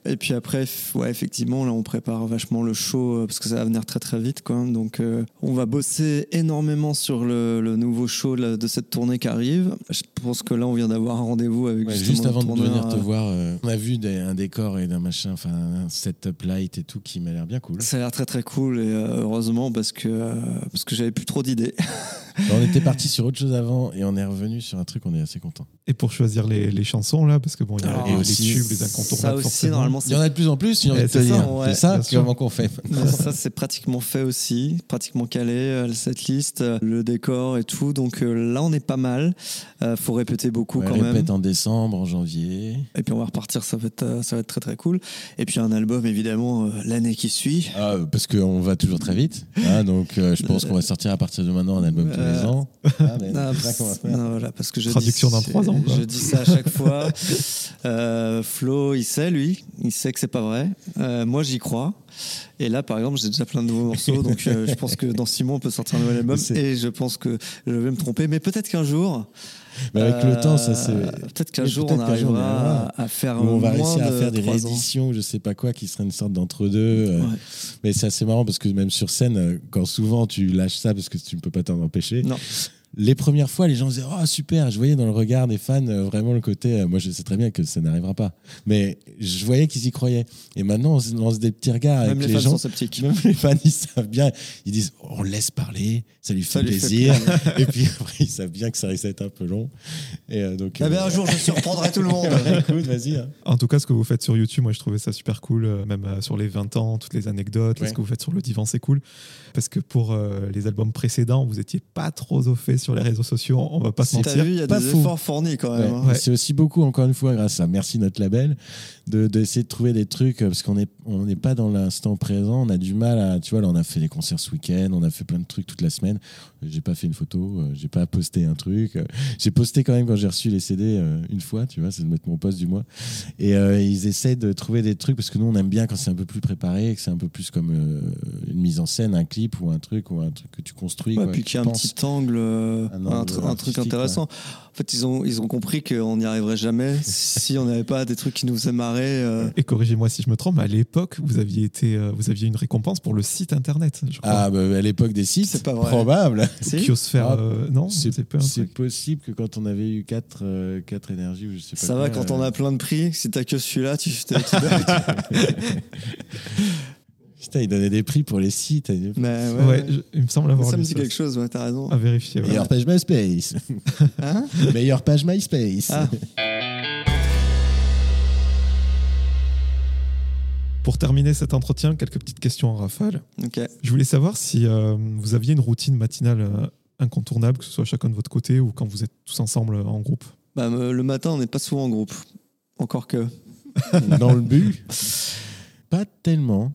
Et puis après, ouais, effectivement, là, on prépare vachement le show euh, parce que ça va venir très très vite, quoi. Donc, euh, on va bosser énormément sur le, le nouveau show là, de cette tournée qui arrive. Je pense que là, on vient d'avoir un rendez-vous avec Ouais, juste avant de venir te euh, voir, euh, on a vu des- un décor et d'un machin, enfin un setup light et tout qui m'a l'air bien cool. Ça a l'air très très cool et euh, heureusement parce que parce que j'avais plus trop d'idées. on était parti sur autre chose avant et on est revenu sur un truc, on est assez content. Et pour choisir les, les chansons là, parce que bon, il y a Alors, les, tubes, les incontournables. Ça aussi, forcément. normalement, Il y en a de plus en plus, de c'est ça, dire. ouais, c'est ça comment qu'on fait. Ça, c'est pratiquement fait aussi, pratiquement calé, euh, cette liste, euh, le décor et tout. Donc euh, là, on est pas mal. Euh, faut répéter beaucoup Ouais, quand même. répète en décembre, en janvier. Et puis on va repartir, ça va être, euh, ça va être très très cool. Et puis un album, évidemment, euh, l'année qui suit. Ah, parce qu'on va toujours très vite. hein, donc euh, je pense qu'on va sortir à partir de maintenant un album tous Euh, les ans. Ah, mais Non, c'est ça qu'on va faire. non, voilà, parce que je Traduction dis, dans trois ans, quoi. Je dis ça à chaque fois. Euh, Flo, il sait, lui. Il sait que c'est pas vrai. Euh, moi, j'y crois. Et là, par exemple, j'ai déjà plein de nouveaux morceaux. Donc, euh, je pense que dans six mois, on peut sortir un nouvel album. Et je pense que je vais me tromper. Mais peut-être qu'un jour. Mais avec le temps, ça c'est. Peut-être qu'un jour, on jour, arrivera arrivera. à, à faire. Où on va moins réussir à de faire des rééditions, je sais pas quoi, qui serait une sorte d'entre-deux. Ouais. Mais c'est assez marrant parce que même sur scène, quand souvent tu lâches ça parce que tu ne peux pas t'en empêcher, Non. Les premières fois, les gens disaient Oh super Je voyais dans le regard des fans euh, vraiment le côté euh, Moi, je sais très bien que ça n'arrivera pas. Mais je voyais qu'ils y croyaient. Et maintenant, on se lance des petits regards Même avec les, les, fans gens. sont sceptiques. Même les fans, ils savent bien. Ils disent On laisse parler, ça lui fait Ça lui fait plaisir. Et puis après, ils savent bien que ça risque d'être un peu long. Et euh, donc. Eh bien, euh, un jour, je surprendrai tout le monde. écoute, vas-y. hein. En tout cas, ce que vous faites sur YouTube, moi je trouvais ça super cool, euh, même euh, sur les 20 ans, toutes les anecdotes, Ouais. ce que vous faites sur le divan, c'est cool. Parce que pour euh, les albums précédents, vous étiez pas trop au fait sur les réseaux sociaux, on va pas se Si t'as mentir. vu, il y a Pas des faux. efforts fournis quand même. Ouais. hein. Ouais. C'est aussi beaucoup, encore une fois, grâce à Merci notre label, de d'essayer de, trouver des trucs, euh, parce qu'on n'est on n'est pas dans l'instant présent, on a du mal à. Tu vois, là, on a fait des concerts ce week-end, on a fait plein de trucs toute la semaine. J'ai pas fait une photo, euh, j'ai pas posté un truc. euh, J'ai posté quand même quand j'ai reçu les CD euh, une fois, tu vois, c'est de mettre mon poste du mois. Et euh, ils essaient de trouver des trucs, parce que nous, on aime bien quand c'est un peu plus préparé, que c'est un peu plus comme euh, une mise en scène, un clip ou un truc, ou un truc que tu construis. Ouais, quoi, puis qu'il y a un petit angle, euh, Un angle truc intéressant. En fait, ils ont, ils ont compris qu'on n'y arriverait jamais si on n'avait pas des trucs qui nous faisaient marrer. Euh. Et corrigez-moi si je me trompe, à l'époque, vous aviez été, euh, vous aviez une récompense pour le site internet, je crois. Ah, bah, à l'époque des sites, C'est pas vrai. probable. Kiosphère, Ah, euh, non C'est C'est pas un c'est truc. possible que quand on avait eu 4 quatre, quatre énergies, ou je sais pas. Ça va quand on a plein de prix. Si t'as que celui-là, tu, Putain, ils donnaient des prix pour les sites. Mais ouais, Ouais, ouais. je- il me semble avoir ça me dit quelque chose. Ouais, t'as raison. À vérifier. ouais. Meilleure page MySpace. Hein Meilleure page MySpace. Ah. Pour terminer cet entretien, quelques petites questions en rafale. Ok. Je voulais savoir si euh, vous aviez une routine matinale euh, incontournable, que ce soit chacun de votre côté ou quand vous êtes tous ensemble euh, en groupe. Bah, le matin, on n'est pas souvent en groupe. Encore que. Dans le but? Pas tellement.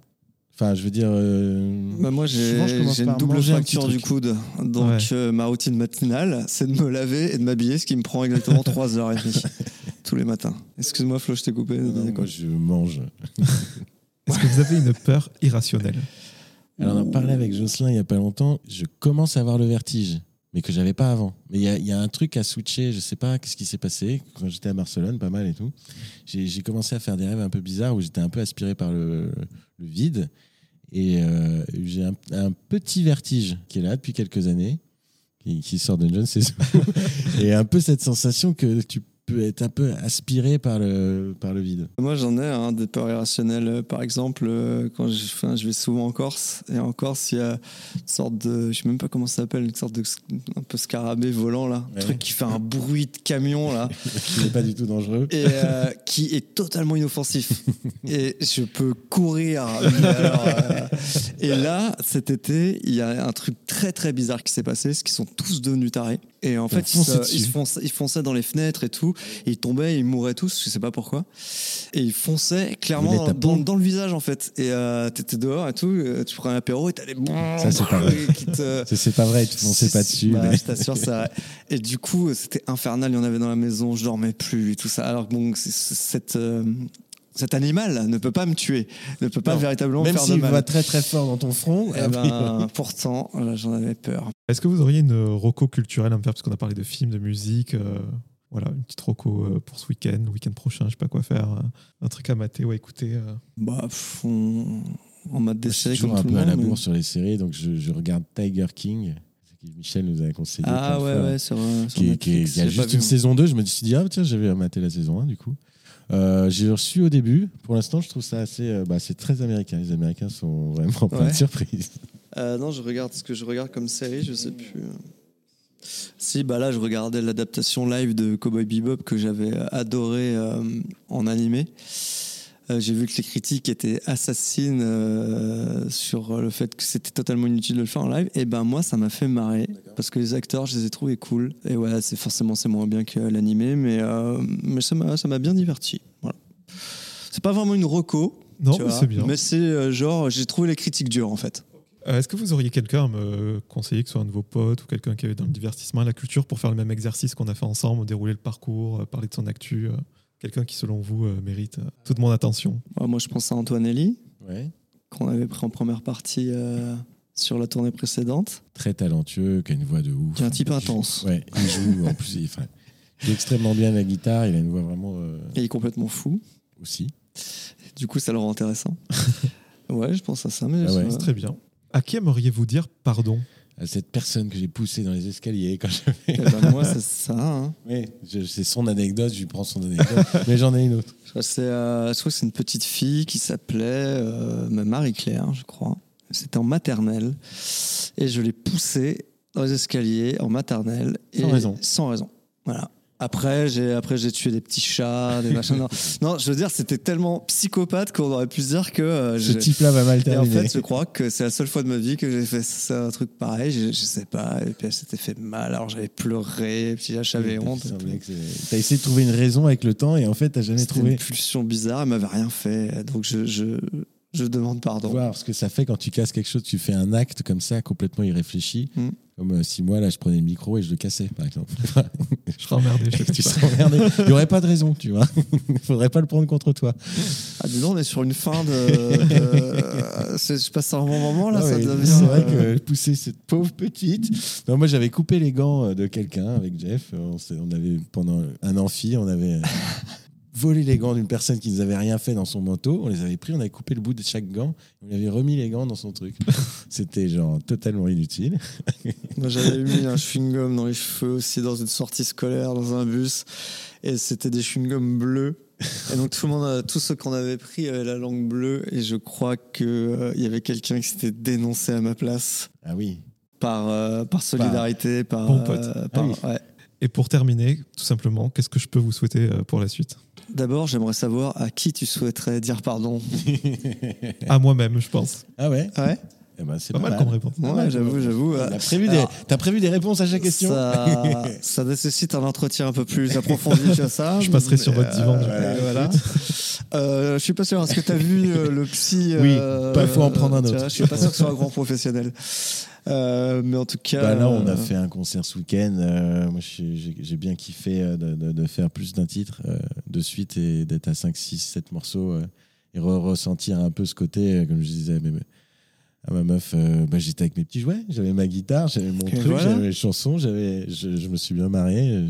Enfin, je veux dire. euh, Bah, moi, j'ai une double un fracture du coude. Donc, Ouais. euh, ma routine matinale, c'est de me laver et de m'habiller, ce qui me prend exactement 3h30 tous les matins. Excuse-moi, Flo, je t'ai coupé. non, moi, je mange. Est-ce que vous avez une peur irrationnelle Alors, on en parlait avec Jocelyn il y a pas longtemps. Je commence à avoir le vertige. mais que j'avais pas avant. Mais il y a, un truc à switcher, je sais pas qu'est-ce qui s'est passé quand j'étais à Barcelone, pas mal et tout. J'ai commencé à faire des rêves un peu bizarres où j'étais un peu aspiré par le, vide et euh, j'ai un, petit vertige qui est là depuis quelques années, qui, sort de ne sais où, et un peu cette sensation que tu être un peu aspiré par le, par le vide. Moi, j'en ai hein, des peurs irrationnelles. Euh, Par exemple, euh, quand je, enfin, je vais souvent en Corse, et en Corse, il y a une sorte de, je sais même pas comment ça s'appelle, une sorte de un peu scarabée volant là, un truc qui fait un bruit de camion là, qui n'est pas du tout dangereux. et euh, qui est totalement inoffensif. et je peux courir. alors, euh, et là, cet été, il y a un truc très très bizarre qui s'est passé, c'est qu'ils sont tous devenus tarés. Et en fait, ils, fonçaient, ils fonçaient dans les fenêtres et tout. Et ils tombaient, ils mouraient tous, je sais pas pourquoi. Et ils fonçaient clairement dans, le visage en fait. Et euh, t'étais dehors et tout, euh, tu prends un apéro et t'as les Ça, c'est pas vrai. te- C'est- pas vrai, tu fonçais pas dessus. Bah, mais- Je t'assure, ça. Et du coup, c'était infernal. Il y en avait dans la maison, je dormais plus et tout ça. Alors que bon, cette, euh, cet animal ne peut pas me tuer, ne peut pas Non. véritablement Même faire de s'il mal. va très très fort dans ton front, Eh a priori- ben, pourtant, j'en avais peur. Est-ce que vous auriez une roco culturelle à me faire? Parce qu'on a parlé de films, de musique. euh, voilà, une petite roco euh, pour ce week-end, le week-end prochain, je sais pas quoi faire. euh, un truc à mater ou à écouter. euh. Bah, on, on m'a je déchiré suis comme toujours un tout le peu à monde. la mais- bourre sur les séries, donc je, je regarde Tiger King, ce que Michel nous a conseillé. Ah ouais, fois, ouais, sur, sur Qui, qui Netflix, qui a juste une saison 2, je me suis dit, ah tiens, j'avais maté la saison 1 du coup. Euh, j'ai reçu au début, pour l'instant je trouve ça assez, euh, bah, c'est très américain, les Américains sont vraiment pas Ouais. de surprise. Euh, non, je regarde ce que je regarde comme série, je sais plus. Si, bah là, je regardais l'adaptation live de Cowboy Bebop que j'avais adoré euh, en animé. Euh, J'ai vu que les critiques étaient assassines euh, sur le fait que c'était totalement inutile de le faire en live. Et ben moi, ça m'a fait marrer parce que les acteurs, je les ai trouvés cool. Et ouais, c'est forcément c'est moins bien que l'animé, mais euh, mais ça m'a ça m'a bien diverti. Voilà. C'est pas vraiment une reco, Non, mais c'est bien. mais c'est genre j'ai trouvé les critiques dures en fait. Euh, Est-ce que vous auriez quelqu'un à me conseiller, que ce soit un de vos potes ou quelqu'un qui est dans le divertissement et la culture, pour faire le même exercice qu'on a fait ensemble, dérouler le parcours, parler de son actu Quelqu'un qui, selon vous, euh, mérite euh, toute mon attention moi, je pense à Antoinelli, Ouais. qu'on avait pris en première partie euh, sur la tournée précédente, Très talentueux, qui a une voix de ouf. qui est un type Il joue- intense. Ouais, il joue en plus, il, enfin, il joue extrêmement bien la guitare, il a une voix vraiment euh, Et il est complètement fou. aussi. Du coup, ça le rend intéressant. ouais, je pense à ça. Mais Ah ouais. C'est très bien. À qui aimeriez-vous dire pardon? À cette personne que j'ai poussée dans les escaliers quand. Eh ben, moi, c'est ça. hein. Oui, c'est son anecdote, je lui prends son anecdote, mais j'en ai une autre. Je crois que c'est, euh, je crois que c'est une petite fille qui s'appelait euh, Marie-Claire, je crois. C'était en maternelle. Et je l'ai poussée dans les escaliers en maternelle. Sans raison. Sans raison. Voilà. Après, j'ai après j'ai tué des petits chats, des machins. Non, non, je veux dire, c'était tellement psychopathe qu'on aurait pu se dire que euh, Ce type-là va mal Et en terminer. fait, je crois que c'est la seule fois de ma vie que j'ai fait ça, un truc pareil. Je, je sais pas. Et puis elle s'était fait mal. Alors j'avais pleuré. Et puis là, j'avais Il honte. T'as essayé de trouver une raison avec le temps et en fait, t'as jamais trouvé une pulsion bizarre. Elle m'avait rien fait. Donc je, je, je demande pardon. voir ce que ça fait quand tu casses quelque chose. Tu fais un acte comme ça, complètement irréfléchi. Mm. Comme euh, si moi, là, je prenais le micro et je le cassais, par exemple. Je serais emmerdé. je tu serais emmerdé. Il n'y aurait pas de raison, tu vois. Il faudrait pas le prendre contre toi. Ah, dis donc, on est sur une fin de. de- c'est- je passe un bon moment là. Ah ça ouais, devient. c'est vrai euh, que pousser cette pauvre petite. Non, moi, j'avais coupé les gants euh, de quelqu'un avec Jeff. On, on avait, pendant un amphi, on avait euh, volé les gants d'une personne qui nous avait rien fait dans son manteau. On les avait pris, on avait coupé le bout de chaque gant. On lui avait remis les gants dans son truc. C'était genre totalement inutile. Moi, j'avais mis un chewing-gum dans les cheveux aussi dans une sortie scolaire, dans un bus. Et c'était des chewing-gums bleus. Et donc, tout le monde, a- tous ceux qu'on avait pris avaient la langue bleue. Et je crois qu'il y avait quelqu'un qui s'était dénoncé à ma place Ah oui. par, euh, par solidarité, par. Bon pote. euh, Ah par- oui. ouais. Et pour terminer, tout simplement, qu'est-ce que je peux vous souhaiter euh, pour la suite? D'abord, j'aimerais savoir à qui tu souhaiterais dire pardon. À moi-même, je pense. Ah ouais? Ouais, Eh ben, c'est Pas mal comme réponse. Ouais j'avoue, j'avoue. euh, T'as prévu, des... alors- t'as prévu des réponses à chaque question Ça, ça nécessite un entretien un peu plus approfondi que ça. Je passerai sur votre divan, du coup. euh, voilà. Euh, je suis pas sûr. Est-ce que tu as vu euh, le psy Oui, euh, pas, faut en prendre un autre. vois, Je suis pas sûr que ce soit un grand professionnel. Euh, mais en tout cas. Bah là, on a euh, fait un concert ce week-end. Euh, moi, j'ai bien kiffé euh, de, de- de faire plus d'un titre euh, de suite et d'être à 5, 6, 7 morceaux euh, et re- ressentir un peu ce côté, euh, comme je disais, mais, mais à ma meuf, euh, bah, j'étais avec mes petits jouets, j'avais ma guitare, j'avais mon Et truc, voilà. j'avais mes chansons, j'avais, je, je me suis bien marré. euh,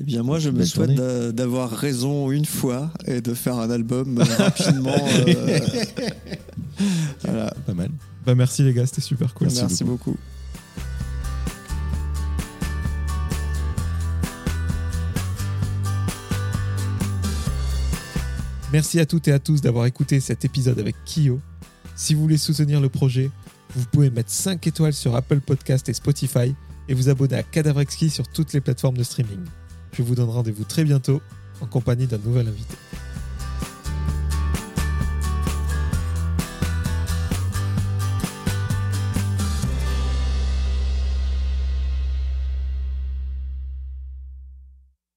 Eh bien, moi, je me souhaite d'avoir raison une fois et de faire un album euh, rapidement. euh, voilà. Pas mal. Bah merci les gars, c'était super cool. Merci Merci beaucoup. Merci à toutes et à tous d'avoir écouté cet épisode avec Kyo. Si vous voulez soutenir le projet, vous pouvez mettre 5 étoiles sur Apple Podcast et Spotify et vous abonner à Cadavrexki sur toutes les plateformes de streaming. Je vous donne rendez-vous très bientôt en compagnie d'un nouvel invité.